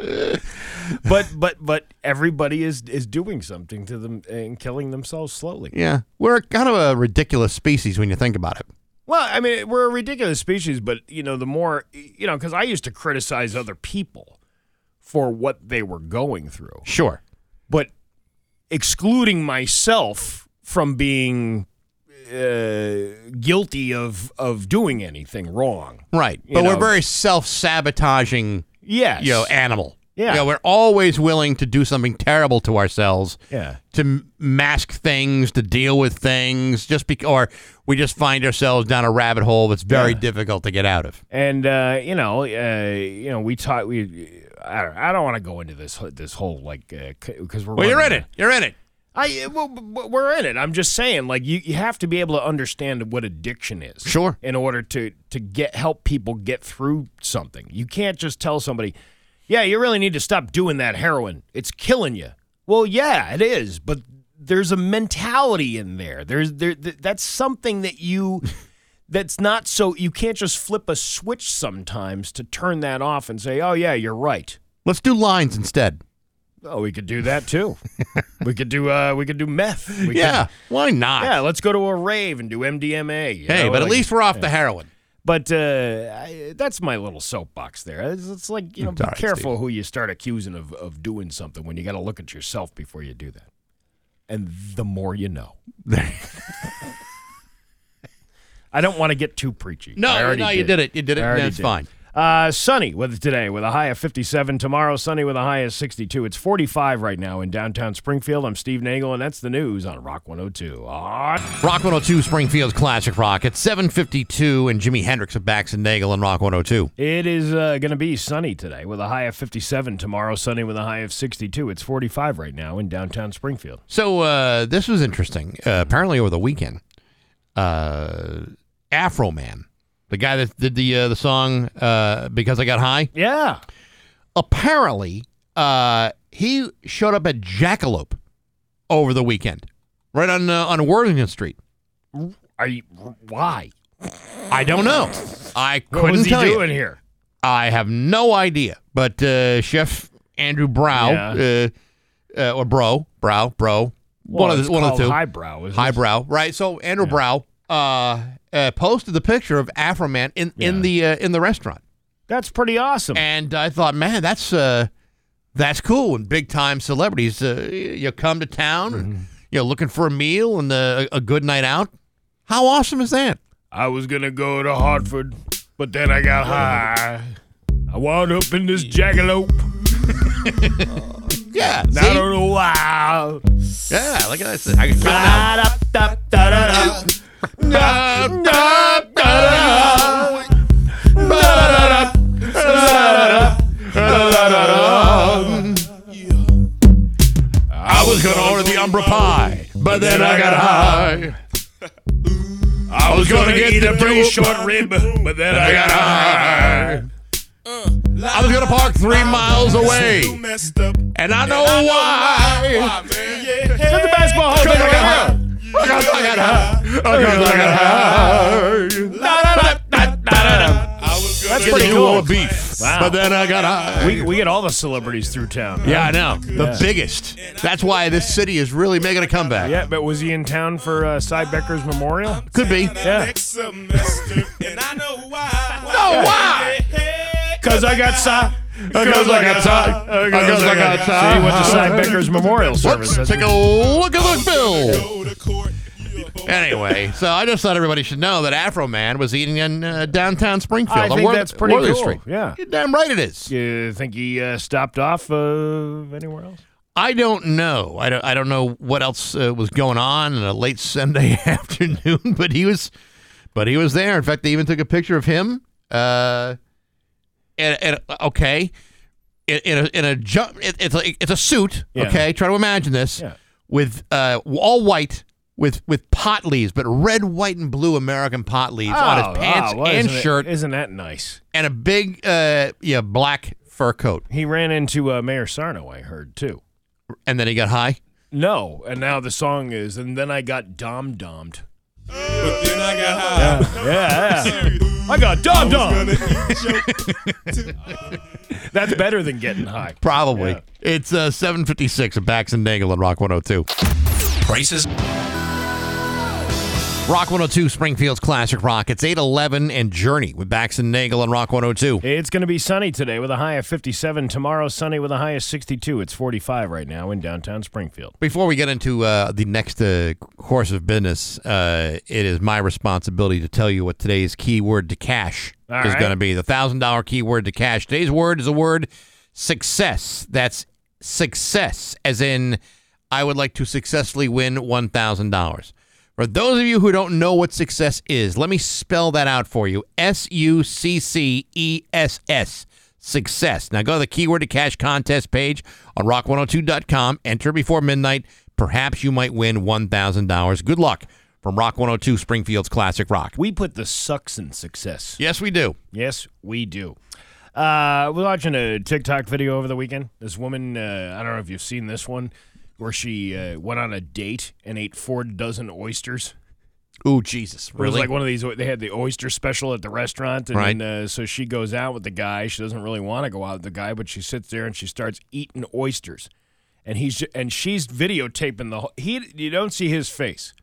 but but but everybody is is doing something to them and killing themselves slowly. Yeah. We're kind of a ridiculous species when you think about it. Well, I mean, we're a ridiculous species, but you know, the more you know, because I used to criticize other people for what they were going through, Sure. but excluding myself from being uh, guilty of of doing anything wrong. Right. But we're very self sabotaging, Yes. you know, animal. Yeah. You know, we're always willing to do something terrible to ourselves yeah. to mask things, to deal with things, just be- or we just find ourselves down a rabbit hole that's very Yeah. difficult to get out of. And uh, you know, uh, you know, we taught we. I don't. I don't want to go into this this whole like because we're. Well, you're in it. You're in it. I well, we're in it. I'm just saying, like you, you have to be able to understand what addiction is. Sure. In order to to get help people get through something, you can't just tell somebody, "Yeah, you really need to stop doing that heroin. It's killing you." Well, yeah, it is, but there's a mentality in there. There's there th- that's something that you that's not so you can't just flip a switch sometimes to turn that off and say, "Oh yeah, you're right." Let's do lines instead. Oh, we could do that too. we could do uh we could do meth. We could- yeah. Why not? yeah, let's go to a rave and do MDMA. Hey, know, but at least we're off the heroin. But uh, I, that's my little soapbox there. It's, it's like you know, be all right, careful who you start accusing of of doing something when you got to look at yourself before you do that. And the more you know. I don't want to get too preachy. I No, already no, you did it. You did it. I already That's did. fine. Uh, sunny with today with a high of 57. Tomorrow, sunny with a high of 62. It's 45 right now in downtown Springfield. I'm Steve Nagle, and that's the news on Rock 102. Ah, Rock 102, Springfield's Classic Rock at 752, and Jimi Hendrix of Bax and Nagle and Rock 102. It is uh, going to be sunny today with a high of 57. Tomorrow, sunny with a high of 62. It's 45 right now in downtown Springfield. So uh, this was interesting. Uh, apparently, over the weekend, uh, Afroman, the guy that did the uh, the song uh, "Because I Got High," Yeah. apparently uh, he showed up at Jackalope over the weekend, right on uh, on Worthington Street. Are you, why? I don't know. I couldn't was he tell you. doing here? I have no idea. But uh, Chef Andrew Brow, Yeah. uh, uh, or Bro, Brow, Bro, one of the one of the two, Highbrow, isn't it? right? So Andrew Brow uh, uh, posted the picture of Afroman in in the uh, in the restaurant, That's pretty awesome. and I thought, man, that's uh, that's cool. When big time celebrities, uh, you come to town, Mm-hmm. and you know, looking for a meal and a, a good night out. How awesome is that? I was going to go to Hartford, but then I got high. I wound up in this jackalope. Yeah, And see? I don't know why. yeah, look at that. I can count it out. I was gonna order the umbra pie, but then I got high. I was gonna get the dope. short rib, but then I got high. I was gonna park three miles away, and I know why. That's the basketball hole. Because I got high. Because I got high. Because I got high. That's pretty cool. all beef, Wow. but then I got high. We, we get all the celebrities through town. yeah, I know. The biggest. That's why this city is really making a comeback. Yeah, but was he in town for uh, Cy Becker's memorial? Could be. Yeah. Oh, why? Because I got Cy. Because I got Cy. Because I got Cy. See, he went to Cy Becker's memorial service. Let's take a look at the bill. Anyway, so I just thought everybody should know that Afroman was eating in uh, downtown Springfield. I think Worth- that's pretty Worthy cool. Street. Yeah. You're damn right it is. You think he uh, stopped off uh, anywhere else? I don't know. I don't. I don't know what else uh, was going on in a late Sunday afternoon, but he was, but he was there. In fact, they even took a picture of him. Uh, and, and okay, in, in a in a jump. It, it's like it's a suit. Yeah. Okay, try to imagine this Yeah. with uh all white. With, with pot leaves, but red, white, and blue American pot leaves on Oh, his pants oh, well, and isn't shirt, Isn't that nice? and a big, uh, yeah, black fur coat. He ran into uh, Mayor Sarno, I heard, too. And then he got high. No, and now the song is, and then I got dom dommed. But then I got high. Yeah, yeah. I got dom dom. That's better than getting high. Probably. Yeah. It's uh, 756 at Bax and Dangle and Rock 102. Prices. Rock 102, Springfield's Classic Rock. It's 811 and Journey with Bax and Nagle on Rock 102. It's going to be sunny today with a high of 57. Tomorrow, sunny with a high of 62. It's 45 right now in downtown Springfield. Before we get into uh, the next uh, course of business, uh, it is my responsibility to tell you what today's keyword to cash All is right. going to be. The $1,000 keyword to cash. Today's word is a word success. That's success, as in, I would like to successfully win $1,000. For those of you who don't know what success is, let me spell that out for you S U C C E S S. Success. Now go to the keyword to cash contest page on rock102.com. Enter before midnight. Perhaps you might win $1,000. Good luck from Rock 102 Springfield's Classic Rock. We put the sucks in success. Yes, we do. Yes, we do. Uh, was watching a TikTok video over the weekend. This woman, uh, I don't know if you've seen this one, where she uh, went on a date and ate four dozen oysters. Oh Jesus. It was like one of these. They had the oyster special at the restaurant, and Right. then, uh, so she goes out with the guy. She doesn't really want to go out with the guy, but she sits there and she starts eating oysters, and he's and she's videotaping the. whole He you don't see his face.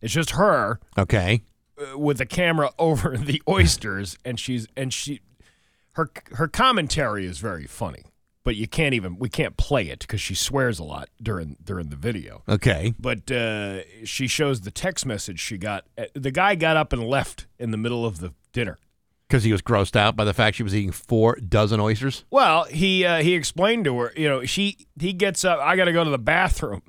It's just her okay. uh, with the camera over the oysters, and she's and she her her commentary is very funny, but you can't even we can't play it because she swears a lot during during the video. Okay. But uh, she shows the text message she got. Uh, The guy got up and left in the middle of the dinner. Because he was grossed out by the fact she was eating four dozen oysters. Well, he uh, he explained to her, you know, she he gets up. I got to go to the bathroom,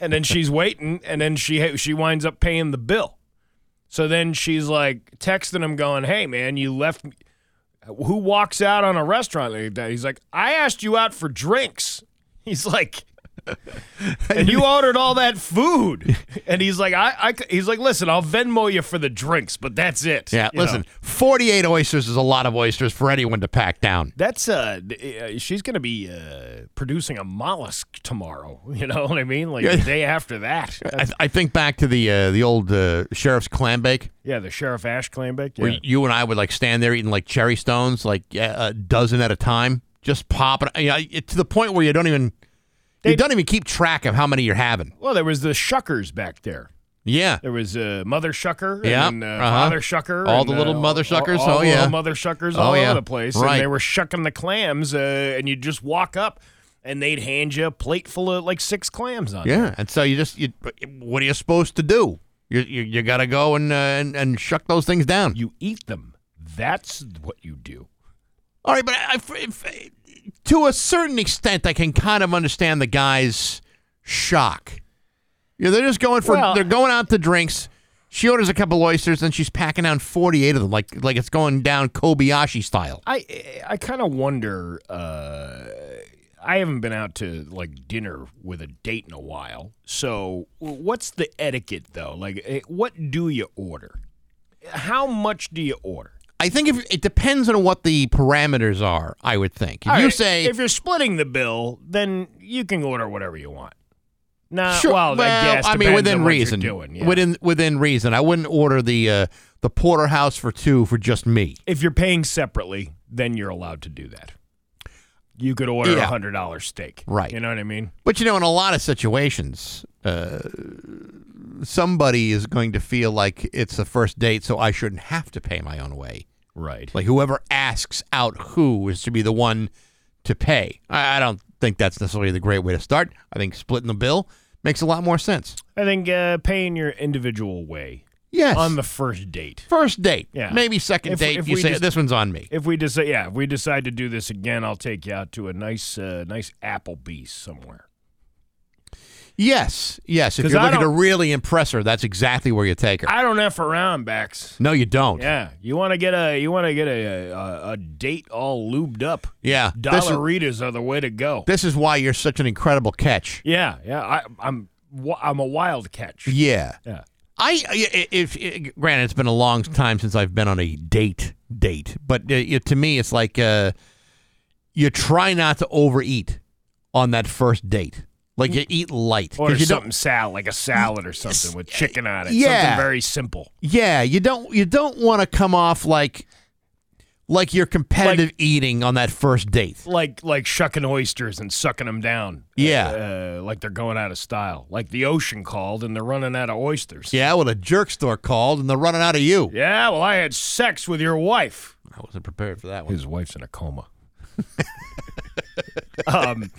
and then she's waiting, and then she she winds up paying the bill. So then she's like texting him, going, "Hey man, you left. Me. Who walks out on a restaurant like that?" He's like, "I asked you out for drinks." He's like. And you ordered all that food, and he's like, I, I, he's like, listen, I'll Venmo you for the drinks, but that's it. Yeah, You know? listen, 48 oysters is a lot of oysters for anyone to pack down. That's uh, uh she's gonna be uh producing a mollusk tomorrow. You know what I mean? Like the day after that. I, I think back to the uh, the old uh, sheriff's clam bake, yeah, the sheriff Ashe Clambake. where Yeah. you and I would like stand there eating like cherry stones, like a dozen at a time, just popping. You know, it- to the point where you don't even They- don't even keep track of how many you're having. Well, there was the shuckers back there. Yeah, There was uh, mother shucker Yeah, and uh, uh-huh. father shucker. All and, the little uh, mother shuckers, All, oh, yeah. little mother shuckers Oh, all yeah. over the place. Right. And they were shucking the clams, uh, and you'd just walk up, and they'd hand you a plate full of like six clams on. yeah. And so you just you, what are you supposed to do? You you, you got to go and, uh, and and shuck those things down. You eat them. That's what you do. All right, but I, if, to a certain extent, I can kind of understand the guy's shock. Yeah, they're just going for Well- they're going out to drinks. She orders a couple oysters and she's packing down forty eight of them, like like it's going down Kobayashi style. I I kind of wonder. Uh, I haven't been out to like dinner with a date in a while. So, what's the etiquette though? Like, eh, what do you order? How much do you order? I think if it depends on what the parameters are. I would think if All you right, say if you're splitting the bill, then you can order whatever you want. Nah, Sure. well, I guess I mean, within on what you're reason. doing, yeah. Within within reason, I wouldn't order the uh, the porterhouse for two for just me. if you're paying separately, then you're allowed to do that. You could order a Yeah. hundred dollar steak, Right. You know what I mean? But you know, in a lot of situations, uh, somebody is going to feel like it's the first date, so I shouldn't have to pay my own way. Right. Like whoever asks out who is to be the one to pay. I, I don't think that's necessarily the great way to start. I think splitting the bill makes a lot more sense. I think uh, paying your individual way Yes. on the first date. First date, Yeah. maybe second If- date. if you we say just- this one's on me. If we decide, yeah, if we decide to do this again, I'll take you out to a nice, uh, nice Applebee's somewhere. Yes, yes. If 'Cause you're I looking to don't- really impress her, that's exactly where you take her. I don't f around, Bax. no, you don't. Yeah, you want to get a, you want to get a, a, a date all lubed up. Yeah, this is- Dollaritas are the way to go. This is why you're such an incredible catch. Yeah, yeah. I, I'm, I'm a wild catch. Yeah. Yeah. I i- if, if granted it's been a long time since I've been on a date date, but uh, it- to me it's like uh, you try not to overeat on that first date. Like you eat light Or you something salad, like a salad or something with chicken on it. Yeah. Something very simple. Yeah, you don't. You don't want to come off like like you're competitive eating on that first date. Like like shucking oysters and sucking them down. Yeah. Uh, like they're going out of style. Like the ocean called and they're running out of oysters. Yeah, well, a jerk store called and they're running out of you. Yeah, well, I had sex with your wife. I wasn't prepared for that one. His wife's in a coma. um,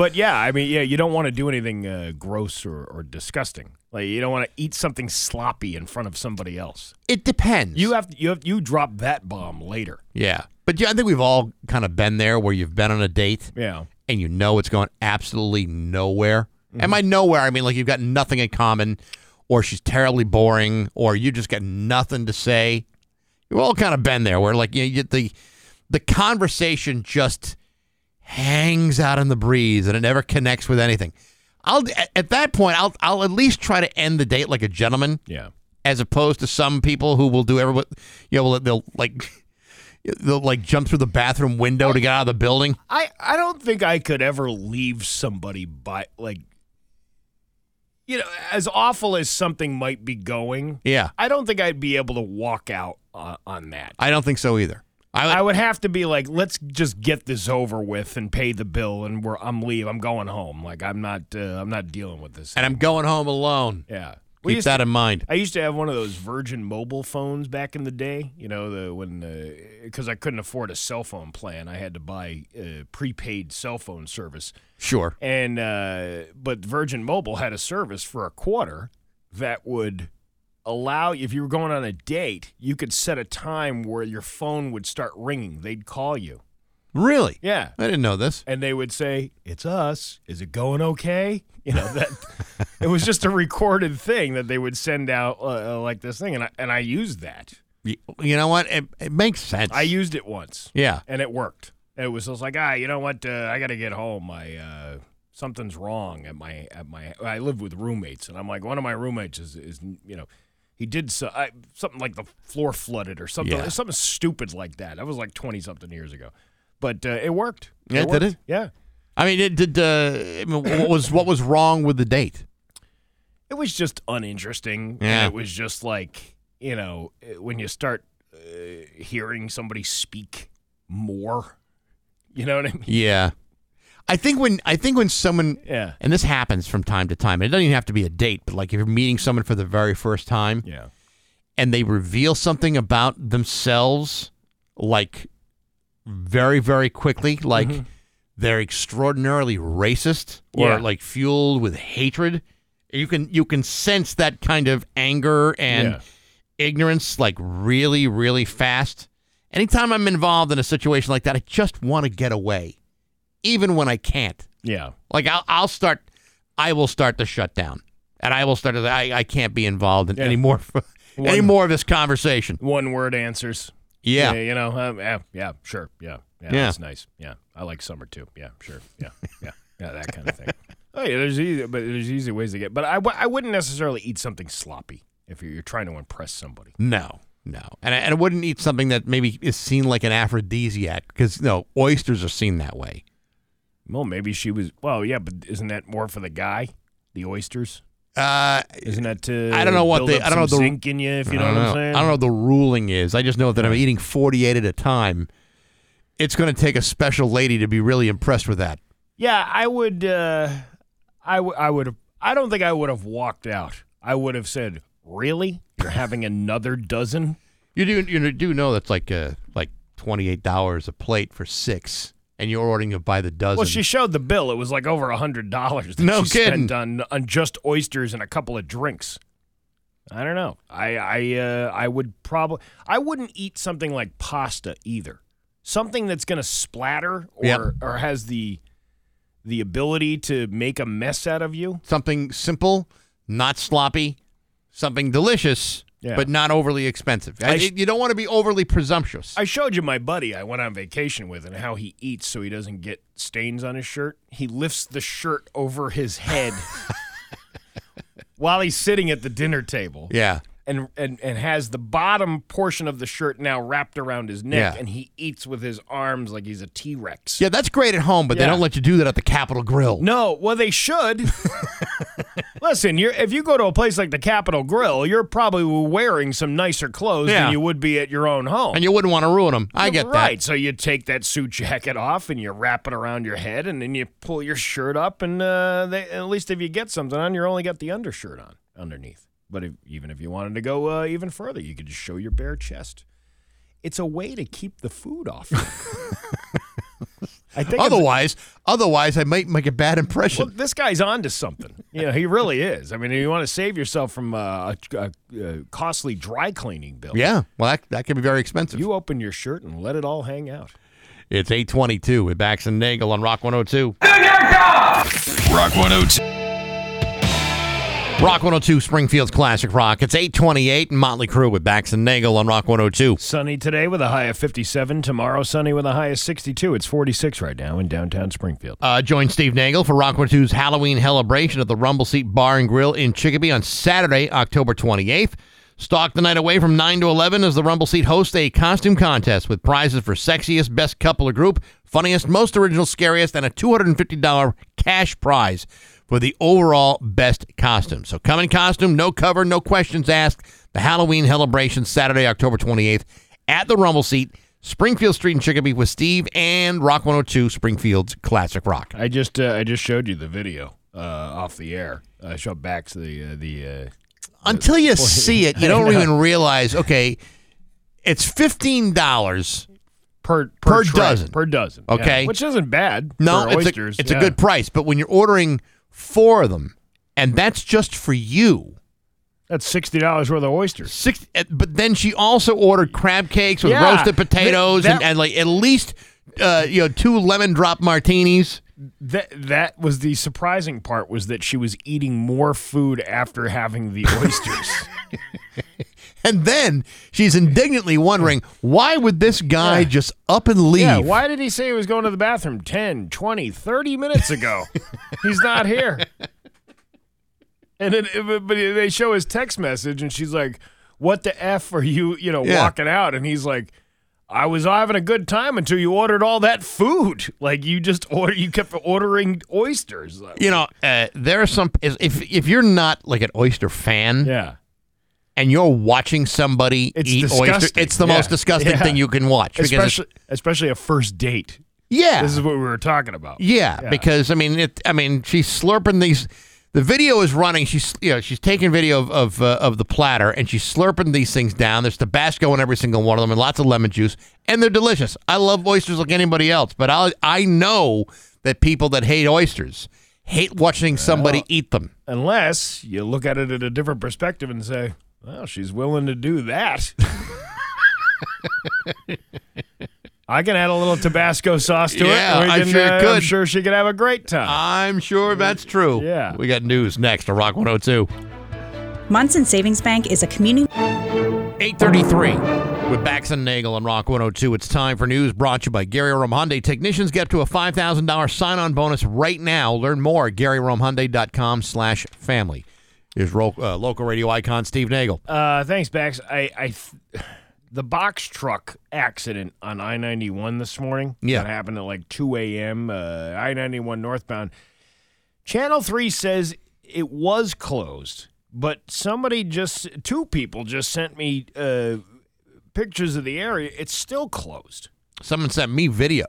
but yeah, I mean, yeah, you don't want to do anything uh, gross or, or disgusting. Like you don't want to eat something sloppy in front of somebody else. It depends. You have you have you drop that bomb later. Yeah, but yeah, I think we've all kind of been there where you've been on a date. Yeah. and you know it's going absolutely nowhere. Mm-hmm. And by nowhere, I mean like you've got nothing in common, or she's terribly boring, or you just got nothing to say. We've all kind of been there where like you, you the the conversation just hangs out in the breeze and it never connects with anything. I'll at- at that point I'll I'll at least try to end the date like a gentleman Yeah. as opposed to some people who will do every you know they'll like they'll like jump through the bathroom window to get out of the building. I, I don't think I could ever leave somebody by like you know as awful as something might be going. Yeah. I don't think I'd be able to walk out uh, on that. I don't think so either. I, I would have to be like, let's just get this over with and pay the bill, and we're I'm leave. I'm going home. Like I'm not uh, I'm not dealing with this. and I'm going home alone. yeah. Keep that to- in mind. I used to have one of those Virgin mobile phones back in the day. You know, the when because I couldn't afford a cell phone plan, I had to buy uh, prepaid cell phone service. Sure. And uh, but Virgin Mobile had a service for a quarter that would allow if you were going on a date, you could set a time where your phone would start ringing. They'd call you. Really? Yeah. I didn't know this. And they would say, "It's us. Is it going okay?" You know that it was just a recorded thing that they would send out uh, uh, like this thing, and I and I used that. Y- You know what? It, it makes sense. I used it once. Yeah. and it worked. It was just like, ah, you know what? Uh, I got to get home. I uh, something's wrong at my at my. I live with roommates, and I'm like, one of my roommates is is you know. He did so, I, something like the floor flooded or something, Yeah. something stupid like that. That was like twenty something years ago, but uh, it worked. Yeah, did it? Yeah, I mean, it did. Uh, I mean, what was what was wrong with the date? it was just uninteresting. Yeah. And it was just like you know when you start uh, hearing somebody speak more. You know what I mean? Yeah. I think when I think when someone Yeah. and this happens from time to time. and It doesn't even have to be a date, but like if you're meeting someone for the very first time Yeah. and they reveal something about themselves like very very quickly like Mm-hmm. they're extraordinarily racist or Yeah. like fueled with hatred you can you can sense that kind of anger and Yeah. ignorance like really really fast anytime i'm involved in a situation like that i just want to get away even when i can't Yeah. like i'll, I'll start i will start to shut down and i will start to I, I can't be involved in Yeah. any more any more of this conversation One word answers. yeah you know, um, yeah, yeah, sure, yeah, yeah, Yeah. that's nice. Yeah, I like summer too. Yeah, sure, yeah, yeah, yeah, that kind of thing. Oh yeah, there's easy, but there's easy ways to get. But I, w- I wouldn't necessarily eat something sloppy if you're, you're trying to impress somebody. no No, and I, and I wouldn't eat something that maybe is seen like an aphrodisiac because no, oysters are seen that way. Well, maybe she was. Well, yeah, but isn't that more for the guy? The oysters. Uh, Isn't that to? I don't know what up I don't know the zinc in you, if you know I what I'm saying. I don't know what the ruling is. I just know that I'm eating 48 at a time. It's going to take a special lady to be really impressed with that. Yeah, I would. Uh, I w- I would. I don't think I would have walked out. I would have said, "Really? You're having another dozen?" You do you do know that's like uh, like twenty eight dollars a plate for six, and you're ordering it by the dozen. Well, she showed the bill. It was like over a hundred dollars No she kidding. spent on on just oysters and a couple of drinks. I don't know. I I uh, I would probably I wouldn't eat something like pasta either. Something that's going to splatter or Yep. or has the the ability to make a mess out of you. something simple, not sloppy, something delicious, Yeah. but not overly expensive. I sh- you don't want to be overly presumptuous. I showed you my buddy I went on vacation with and how he eats so he doesn't get stains on his shirt. He lifts the shirt over his head while he's sitting at the dinner table. yeah. And, and and has the bottom portion of the shirt now wrapped around his neck Yeah. and he eats with his arms like he's a T-Rex. Yeah, that's great at home, but they don't let you do that at the Capital Grille. No, well they should. Listen, you're, if you go to a place like the Capital Grille, you're probably wearing some nicer clothes Yeah. than you would be at your own home. And you wouldn't want to ruin them. I get right. that. Right. So you take that suit jacket off and you wrap it around your head, and then you pull your shirt up, and uh, they, at least if you get something on, you're only got the undershirt on underneath. But if, even if you wanted to go uh, even further, you could just show your bare chest. It's a way to keep the food off. you. I think it's- Otherwise, otherwise, I might make a bad impression. well, this guy's on to something. You know, he really is. I mean, you want to save yourself from uh, a, a, a costly dry cleaning bill. yeah, well, that, that can be very expensive. You open your shirt and let it all hang out. it's 822 with Bax and Nagle on Rock 102. Do your job! Rock 102. Rock 102, Springfield's Classic Rock. It's 828 and Motley Crue with Bax and Nagle on Rock 102. Sunny today with a high of 57. Tomorrow, sunny with a high of 62. It's 46 right now in downtown Springfield. Uh, join Steve Nagle for Rock 102's Halloween celebration at the Rumble Seat Bar and Grill in Chicopee on Saturday, October 28th. Stalk the night away from 9 to 11 as the Rumble Seat hosts a costume contest with prizes for sexiest, best couple or group, funniest, most original, scariest, and a $250 cash prize for the overall best costume. So come in costume, no cover, no questions asked. The Halloween celebration Saturday, October 28th at the Rumble Seat, Springfield Street in Chicopee with Steve and Rock 102, Springfield's Classic Rock. I just uh, I just showed you the video uh, off the air. I showed back to the uh, the. Uh, Until you see it, you don't even realize, okay, it's $15 per Per tray, dozen. per dozen. yeah. Okay. which isn't bad. No, for it's, oysters. a, it's a good price. But when you're ordering four of them, and that's just for you, That's sixty dollars worth of oysters. six. eh, But then she also ordered crab cakes with Yeah, roasted potatoes that- and, and like at least uh, you know two lemon drop martinis. That that was the surprising part was that she was eating more food after having the oysters. And then she's indignantly wondering why would this guy Yeah. just up and leave? yeah, why did he say he was going to the bathroom 10, 20, 30 minutes ago? He's not here. And then, but but they show his text message, and she's like, "What the f are you, you know, Yeah. walking out?" And he's like, "I was having a good time until you ordered all that food. Like you just order, you kept ordering oysters. You know, uh, there are some. If if you're not like an oyster fan, yeah, and you're watching somebody It's eat disgusting. it's the Yeah. most disgusting Yeah. thing you can watch. especially especially a first date. yeah, This is what we were talking about. yeah, Yeah. because I mean, it. I mean, she's slurping these. The video is running. She's you know she's taking video of of, uh, of the platter and she's slurping these things down. There's Tabasco in every single one of them and lots of lemon juice and they're delicious. I love oysters like anybody else, but I I know that people that hate oysters hate watching somebody eat them. Unless you look at it at a different perspective and say, well, she's willing to do that. I can add a little Tabasco sauce to Yeah, it. We I'm sure you uh, I'm sure she could have a great time. I'm sure that's true. Yeah. We got news next to Rock 102. Monson Savings Bank is a community. 833 with Bax and Nagle on Rock 102. It's time for news brought to you by Gary Rome Hyundai. Technicians get up to a $5,000 sign-on bonus right now. Learn more at GaryRomeHyundai.com slash family. Here's ro- uh, local radio icon Steve Nagle. Uh, thanks, Bax. I, I, th- the box truck accident on I ninety one this morning. Yeah. that happened at like two a.m. Uh, I ninety one northbound. Channel three says it was closed, but somebody just two people just sent me uh, pictures of the area. It's still closed. Someone sent me video.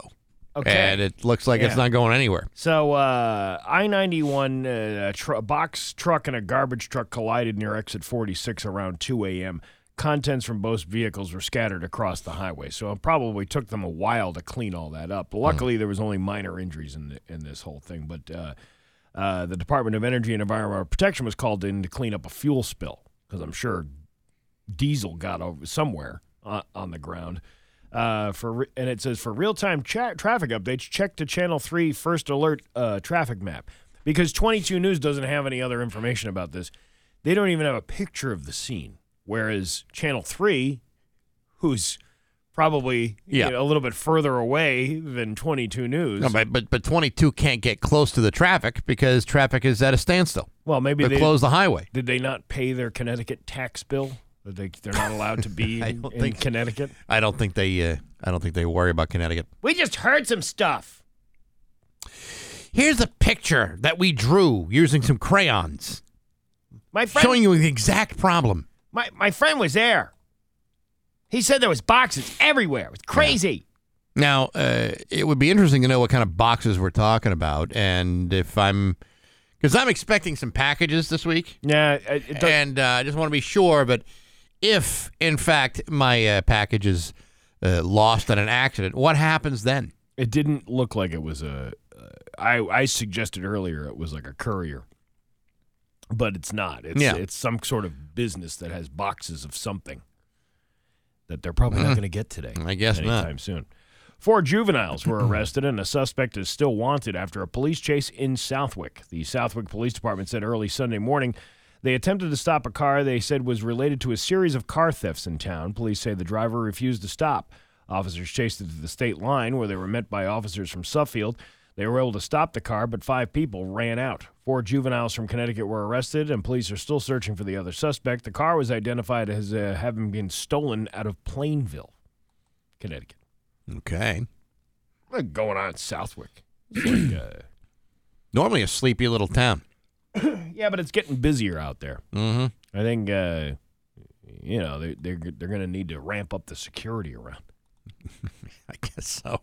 Okay. And it looks like it's not going anywhere. So uh, I ninety one uh, tr- a box truck and a garbage truck collided near exit forty six around two a.m. Contents from both vehicles were scattered across the highway, so it probably took them a while to clean all that up. Luckily, there was only minor injuries in the, in this whole thing, but uh, uh, the Department of Energy and Environmental Protection was called in to clean up a fuel spill because I'm sure diesel got over somewhere on, on the ground. Uh, for re- and it says for real time cha- traffic updates, check the Channel Three First Alert uh, traffic map because 22 News doesn't have any other information about this. They don't even have a picture of the scene, whereas Channel Three, who's probably you Yeah. know, a little bit further away than 22 News. No, but, but but 22 can't get close to the traffic because traffic is at a standstill. well, maybe They they close the highway. Did they not pay their Connecticut tax bill? That they they're not allowed to be I in, don't in think- Connecticut. I don't think they uh, I don't think they worry about Connecticut. We just heard some stuff. Here's a picture that we drew using some crayons, My friend, showing you the exact problem. my, my friend was there. He said there was boxes everywhere. It was crazy. Now, uh, it would be interesting to know what kind of boxes we're talking about, and if I'm, because I'm expecting some packages this week, Yeah, it, it does, and uh, I just want to be sure. But if, in fact, my uh, package is uh, lost in an accident, what happens then? it didn't look like it was a. Uh, I I suggested earlier it was like a courier, but it's not. It's Yeah. it's some sort of business that has boxes of something that they're probably not going to get today. I guess not. anytime soon. Four juveniles were arrested, and a suspect is still wanted after a police chase in Southwick. The Southwick Police Department said early Sunday morning they attempted to stop a car they said was related to a series of car thefts in town. Police say the driver refused to stop. Officers chased it to the state line, where they were met by officers from Suffield. They were able to stop the car, but five people ran out. Four juveniles from Connecticut were arrested, and police are still searching for the other suspect. The car was identified as uh, having been stolen out of Plainville, Connecticut. Okay. What's going on in Southwick? Like, uh, Normally a sleepy little town. yeah, but it's getting busier out there. Mm-hmm. I think, uh, you know, they, they're they're going to need to ramp up the security around. I guess so.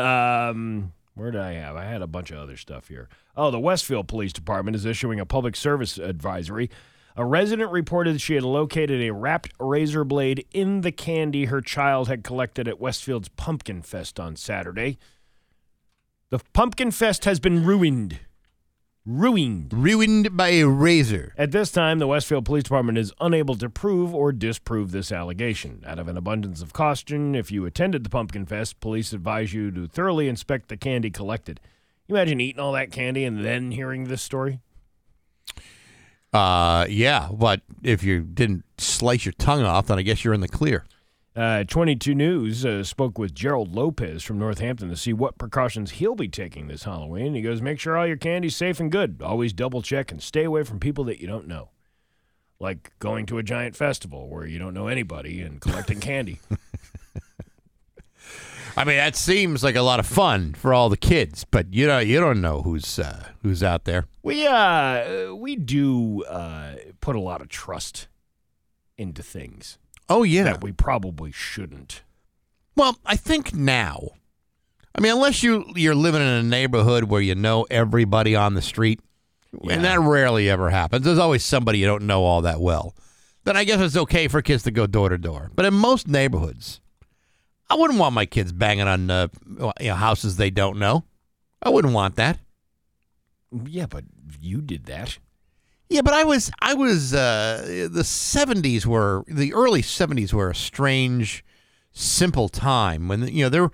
Um, where did I have? I had a bunch of other stuff here. Oh, the Westfield Police Department is issuing a public service advisory. A resident reported she had located a wrapped razor blade in the candy her child had collected at Westfield's Pumpkin Fest on Saturday. The Pumpkin Fest has been ruined. Ruined. Ruined by a razor. At this time, the Westfield Police Department is unable to prove or disprove this allegation. Out of an abundance of caution, if you attended the Pumpkin Fest, police advise you to thoroughly inspect the candy collected. You imagine eating all that candy and then hearing this story? Uh, yeah, but if you didn't slice your tongue off, then I guess you're in the clear. Uh, 22 News uh, spoke with Gerald Lopez from Northampton to see what precautions he'll be taking this Halloween. He goes, Make sure all your candy's safe and good. Always double check and stay away from people that you don't know. Like going to a giant festival where you don't know anybody and collecting candy. I mean, that seems like a lot of fun for all the kids, but you know, you don't know who's uh, who's out there. We uh we do uh put a lot of trust into things Oh yeah. that we probably shouldn't. Well, I think now. I mean, unless you you're living in a neighborhood where you know everybody on the street, and that rarely ever happens. There's always somebody you don't know all that well. Then I guess it's okay for kids to go door to door. But in most neighborhoods, I wouldn't want my kids banging on uh, you know, houses they don't know. I wouldn't want that. Yeah, but you did that. Yeah, but I was I was uh, the seventies were the early seventies were a strange, simple time when you know there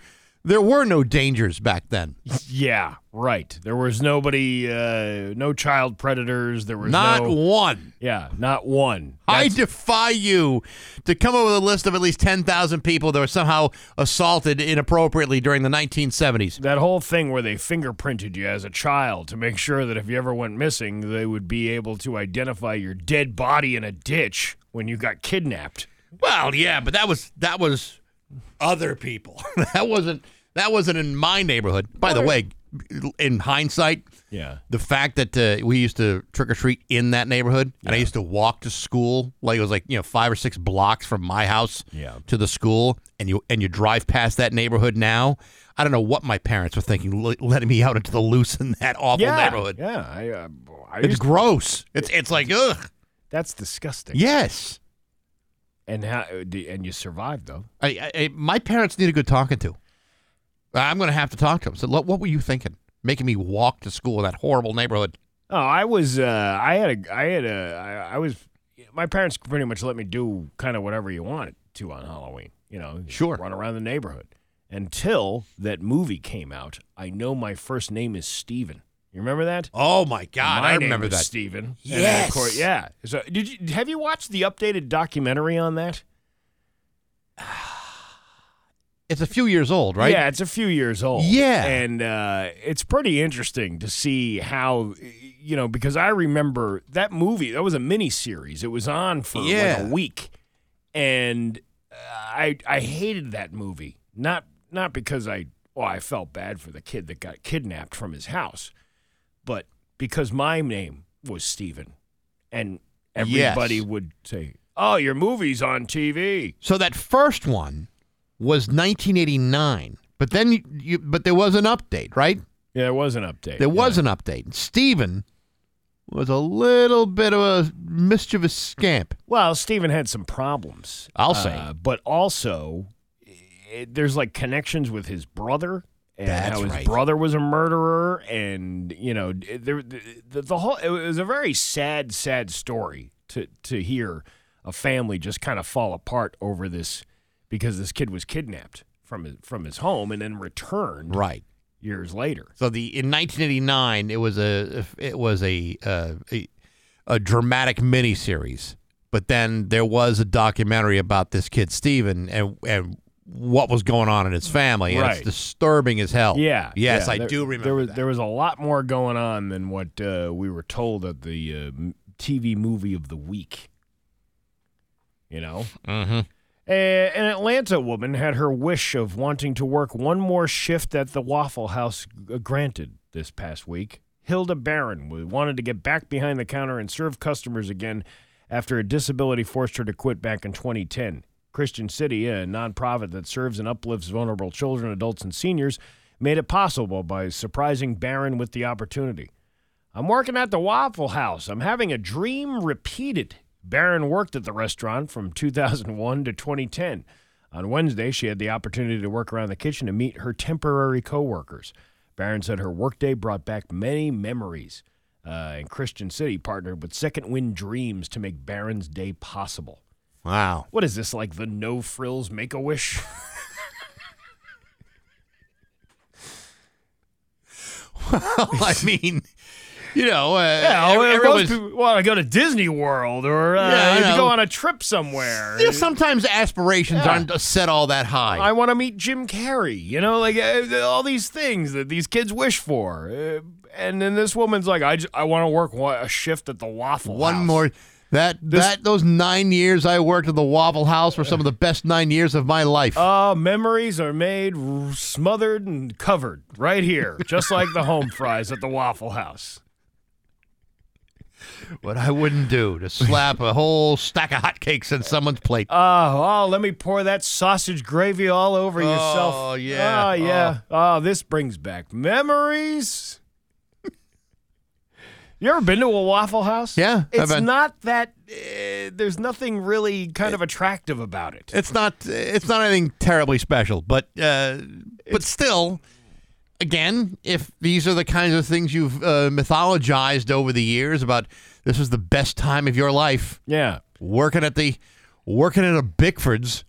there were no dangers back then. Yeah, right. There was nobody, uh, no child predators. There was Not no, one. Yeah, not one. I defy you to come up with a list of at least 10,000 people that were somehow assaulted inappropriately during the 1970s. that whole thing where they fingerprinted you as a child to make sure that if you ever went missing, they would be able to identify your dead body in a ditch when you got kidnapped. Well, yeah, but that was that was other people. that wasn't that wasn't in my neighborhood. By the way, in hindsight, Yeah. the fact that uh, we used to trick or treat in that neighborhood, and I used to walk to school, like it was like you know five or six blocks from my house Yeah. to the school, and you and you drive past that neighborhood now. I don't know what my parents were thinking, le- letting me out into the loose in that awful yeah, neighborhood. Yeah, I, uh, I It's gross. It's it's like ugh. that's disgusting. Yes, and how and you survived though. I, I- my parents need a good talking to. I'm going to have to talk to him. So, what were you thinking? Making me walk to school in that horrible neighborhood. Oh, I was. Uh, I had a. I had a. I, I was. My parents pretty much let me do kind of whatever you wanted to on Halloween. You know, Sure. run around the neighborhood until that movie came out. I know my first name is Steven. You remember that? Oh my God, my I remember that. Steven. Yes. course, yeah. So, did you have you watched the updated documentary on that? It's a few years old, right? Yeah, it's a few years old. Yeah. And uh, it's pretty interesting to see how, you know, because I remember that movie, that was a mini series. It was on for Yeah. like a week. And uh, I I hated that movie. Not not because I well, I felt bad for the kid that got kidnapped from his house, but because my name was Steven. And everybody Yes. would say, Oh, your movie's on TV. So that first one was 1989, but then you, you but there was an update, right? Yeah, there was an update. There was an update. Steven was a little bit of a mischievous scamp. Well, Stephen had some problems. I'll say. Uh, but also, it, there's like connections with his brother. And That's how his right. brother was a murderer, and you know, there, the, the whole it was a very sad, sad story to to hear a family just kind of fall apart over this because this kid was kidnapped from his from his home and then returned Right. years later. So the in 1989 it was a it was a uh, a, a dramatic miniseries, but then there was a documentary about this kid Steven and and what was going on in his family, and it's Right. disturbing as hell. Yeah. Yes, yeah, I there- do remember. There was that. there was a lot more going on than what uh, we were told at the uh, TV movie of the week. You know, Mhm. A- an Atlanta woman had her wish of wanting to work one more shift at the Waffle House uh, granted this past week. Hilda Barron wanted to get back behind the counter and serve customers again after a disability forced her to quit back in 2010. Christian City, a nonprofit that serves and uplifts vulnerable children, adults, and seniors, made it possible by surprising Barron with the opportunity. I'm working at the Waffle House. I'm having a dream repeated. Barron worked at the restaurant from 2001 to 2010. On Wednesday, she had the opportunity to work around the kitchen and meet her temporary coworkers. Barron said her workday brought back many memories. Uh, and Christian City partnered with Second Wind Dreams to make Barron's day possible. wow. What is this, like the no frills make a wish? Well, I mean, you know, uh, Yeah, every- well, everyone's- people want to go to Disney World or uh, Yeah, know. go on a trip somewhere. know, sometimes aspirations Yeah. aren't set all that high. I want to meet Jim Carrey. You know, like uh, all these things that these kids wish for. Uh, and then this woman's like, I I want to work one, a shift at the Waffle House. One House. more. That This- that those nine years I worked at the Waffle House were some of the best nine years of my life. Uh, memories are made r- smothered and covered right here, just like the home fries at the Waffle House. What I wouldn't do to slap a whole stack of hotcakes in someone's plate. Oh, oh, let me pour that sausage gravy all over yourself. Oh, yeah. Oh, yeah. Oh, this brings back memories. you ever been to a Waffle House? Yeah, It's been. not that, uh, there's nothing really kind of attractive about it. It's not. It's not anything terribly special, but uh, but still, again, if these are the kinds of things you've uh, mythologized over the years about, this was the best time of your life Yeah. working at the working at a Bickford's.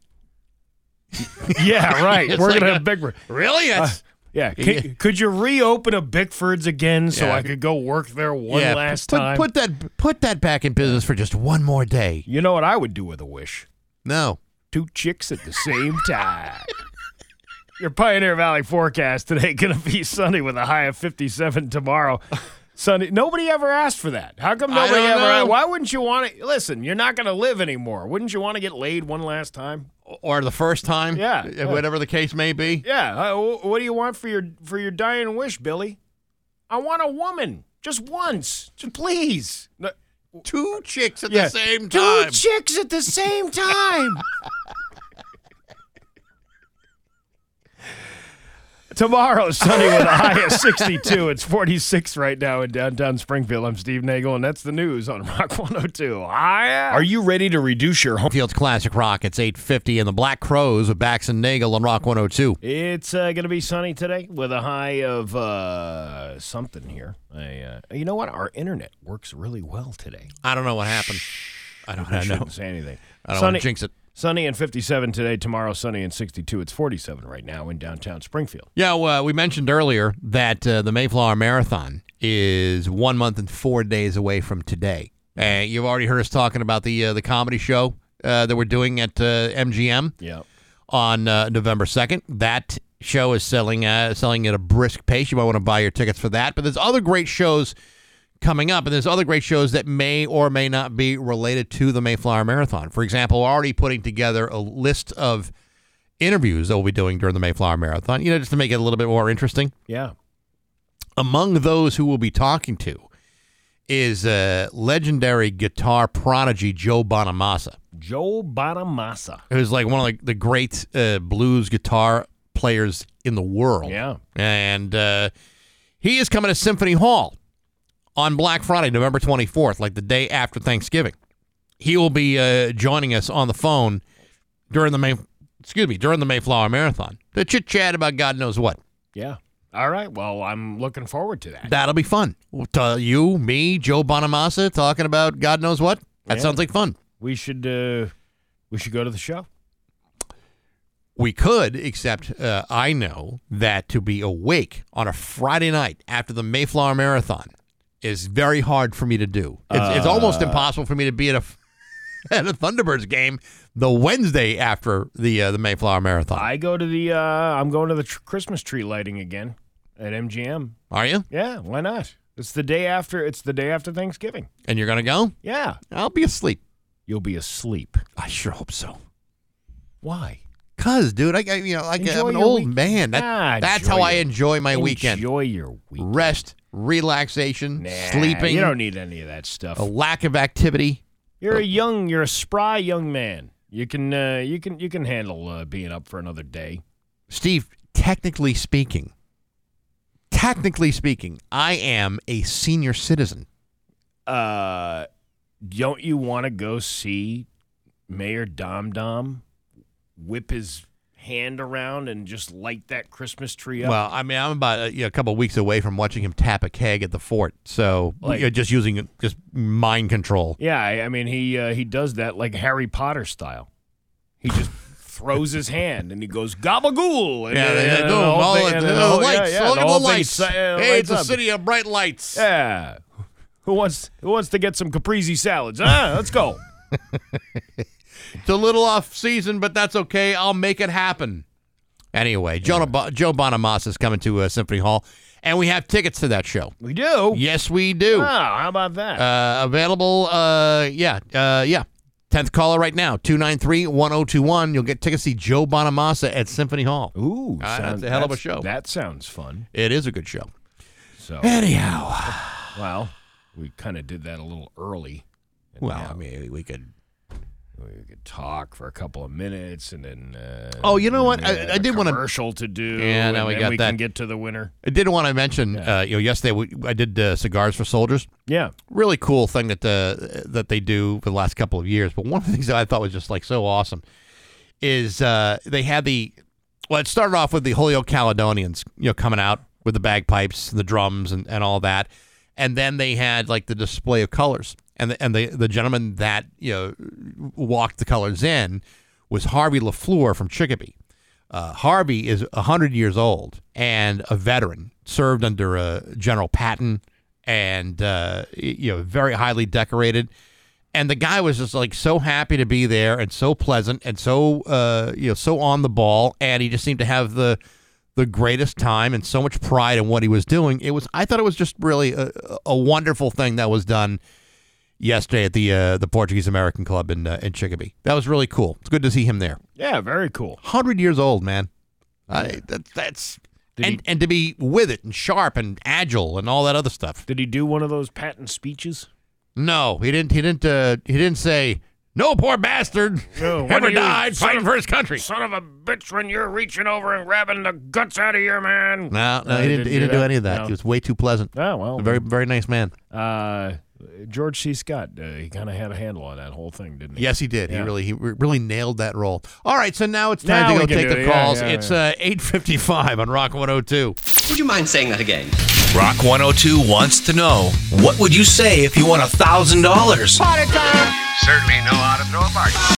yeah, right. We're like gonna a- Bickford. Really? Uh, yeah. Yeah. Could, could you reopen a Bickford's again so Yeah. I could go work there one yeah, last put, time? Put that put that back in business for just one more day. you know what I would do with a wish? No. Two chicks at the same time. Your Pioneer Valley forecast today going to be sunny with a high of 57 tomorrow. Sunny. Nobody ever asked for that. How come nobody ever? know. Why wouldn't you want to? Listen, you're not going to live anymore. Wouldn't you want to get laid one last time? Or the first time. Yeah, yeah. Whatever the case may be. Yeah. Uh, what do you want for your for your dying wish, Billy? I want a woman, just once, just please. No- Two chicks at Yeah. the same time. Two chicks at the same time. Tomorrow, sunny with a high of 62. It's 46 right now in downtown Springfield. I'm Steve Nagle, and that's the news on Rock 102. Hiya. Are you ready to reduce your home? Field's Classic Rock. It's 850 and the Black Crowes with Bax and Nagle on Rock 102. It's uh, going to be sunny today with a high of uh, something here. I, uh, you know what? Our internet works really well today. I don't know what happened. I don't I I know. say anything. I don't sunny, want to jinx it. Sunny and 57 today. Tomorrow, sunny and 62. It's 47 right now in downtown Springfield. Yeah, well, we mentioned earlier that uh, the Mayflower Marathon is one month and four days away from today. Uh, you've already heard us talking about the uh, the comedy show uh, that we're doing at uh, MGM Yeah. on uh, November second. That show is selling uh, selling at a brisk pace. You might want to buy your tickets for that. But there's other great shows coming up, and there's other great shows that may or may not be related to the Mayflower Marathon. For example, we're already putting together a list of interviews that we'll be doing during the Mayflower Marathon. You know, just to make it a little bit more interesting. Yeah. Among those who we'll be talking to is uh, legendary guitar prodigy Joe Bonamassa, Joe Bonamassa. who's like one of the, the great uh, blues guitar players in the world. Yeah. And uh, he is coming to Symphony Hall on Black Friday, November 24th, like the day after Thanksgiving. He will be uh, joining us on the phone during the May, excuse me, during the Mayflower Marathon to chit chat about God knows what. Yeah. All right. Well, I'm looking forward to that. That'll be fun. To you, me, Joe Bonamassa talking about God knows what. That Yeah. sounds like fun. We should uh, we should go to the show. We could, except uh, I know that to be awake on a Friday night after the Mayflower Marathon is very hard for me to do. It's, it's almost Uh. impossible for me to be at a at a Thunderbirds game the Wednesday after the uh, the Mayflower Marathon. I go to the. Uh, I'm going to the tr- Christmas tree lighting again at MGM. Are you? Yeah. Why not? It's the day after. It's the day after Thanksgiving. And you're gonna go? Yeah. I'll be asleep. You'll be asleep. I sure hope so. Why? Cause, dude, I, I you know, like Enjoy I'm an old week- man. That, Ah, that's enjoy how I your- enjoy my weekend. Enjoy your week. Rest, relaxation, Nah, sleeping. You don't need any of that stuff. a lack of activity. You're a young. You're a spry young man. You can. Uh, you can. You can handle uh, being up for another day. Steve, technically speaking, technically speaking, I am a senior citizen. Uh, don't you want to go see Mayor Dom Dom whip his hand around and just light that Christmas tree up? Well, I mean, I'm about a, you know, a couple of weeks away from watching him tap a keg at the fort. So Like- you know, just using just mind control. yeah, I, I mean he uh, he does that like Harry Potter style. He just throws his hand and he goes gabagool. And, Yeah, they, they, the do all the, and the the whole- yeah, lights. yeah, Look the the thing lights. uh, hey, lights it's a city of bright lights. Yeah. Who wants who wants to get some caprese salads? Ah, let's go. It's a little off season, but that's okay. I'll make it happen. Anyway, Joe, Bo- Joe Bonamassa is coming to uh, Symphony Hall, and we have tickets to that show. We do. Yes, we do. Oh, how about that? Uh, available, uh, yeah, uh, yeah. 10th caller right now, 293 1021. You'll get tickets to see Joe Bonamassa at Symphony Hall. Ooh, Uh, sounds- that's a hell of a show. That sounds fun. It is a good show. So, Anyhow, well, we kind of did that a little early. Well, I mean, we could. We could talk for a couple of minutes, and then. Uh, Oh, you know what? I- I a did wanna- commercial to do. Yeah, now we got we that. can get to the winner. I did want to mention, uh, you know, yesterday we, I did uh, cigars for soldiers. Yeah. really cool thing that uh, that they do for the last couple of years. But one of the things that I thought was just like so awesome is uh, they had the well, it started off with the Holyoke Caledonians, you know, coming out with the bagpipes, and the drums, and, and all that, and then they had like the display of colors, and the, and the the gentleman that you know walked the colors in was Harvey Lafleur from Chicopee. Uh, Harvey is 100 years old and a veteran, served under uh, General Patton, and uh, you know, very highly decorated. And the guy was just like so happy to be there and so pleasant and so uh, you know so on the ball, and he just seemed to have the the greatest time and so much pride in what he was doing. It was I thought it was just really a, a wonderful thing that was done yesterday at the uh, the Portuguese American Club in uh, in Chicopee. That was really cool. It's good to see him there. Yeah, very cool. Hundred years old, man. I, that, that's Did and he- and to be with it and sharp and agile and all that other stuff. Did he do one of those Patton speeches? No, he didn't. He didn't. Uh, he didn't say no. Poor bastard No, ever died fighting for his country. Son of a bitch! When you're reaching over and grabbing the guts out of your man. No, no, Uh, he didn't. He didn't do that? any of that. No. He was way too pleasant. Oh well. A very, very nice man. Uh, George C. Scott. Uh, he kind of had a handle on that whole thing, didn't he? Yes, he did. He really, he really nailed that role. All right, so now it's time Now to go take the it. Calls. yeah, it's yeah. uh, eight fifty-five on Rock One Hundred Two. Would you mind saying that again? Rock 102 wants to know what would you say if you won a $1,000? Certainly know how to throw a party.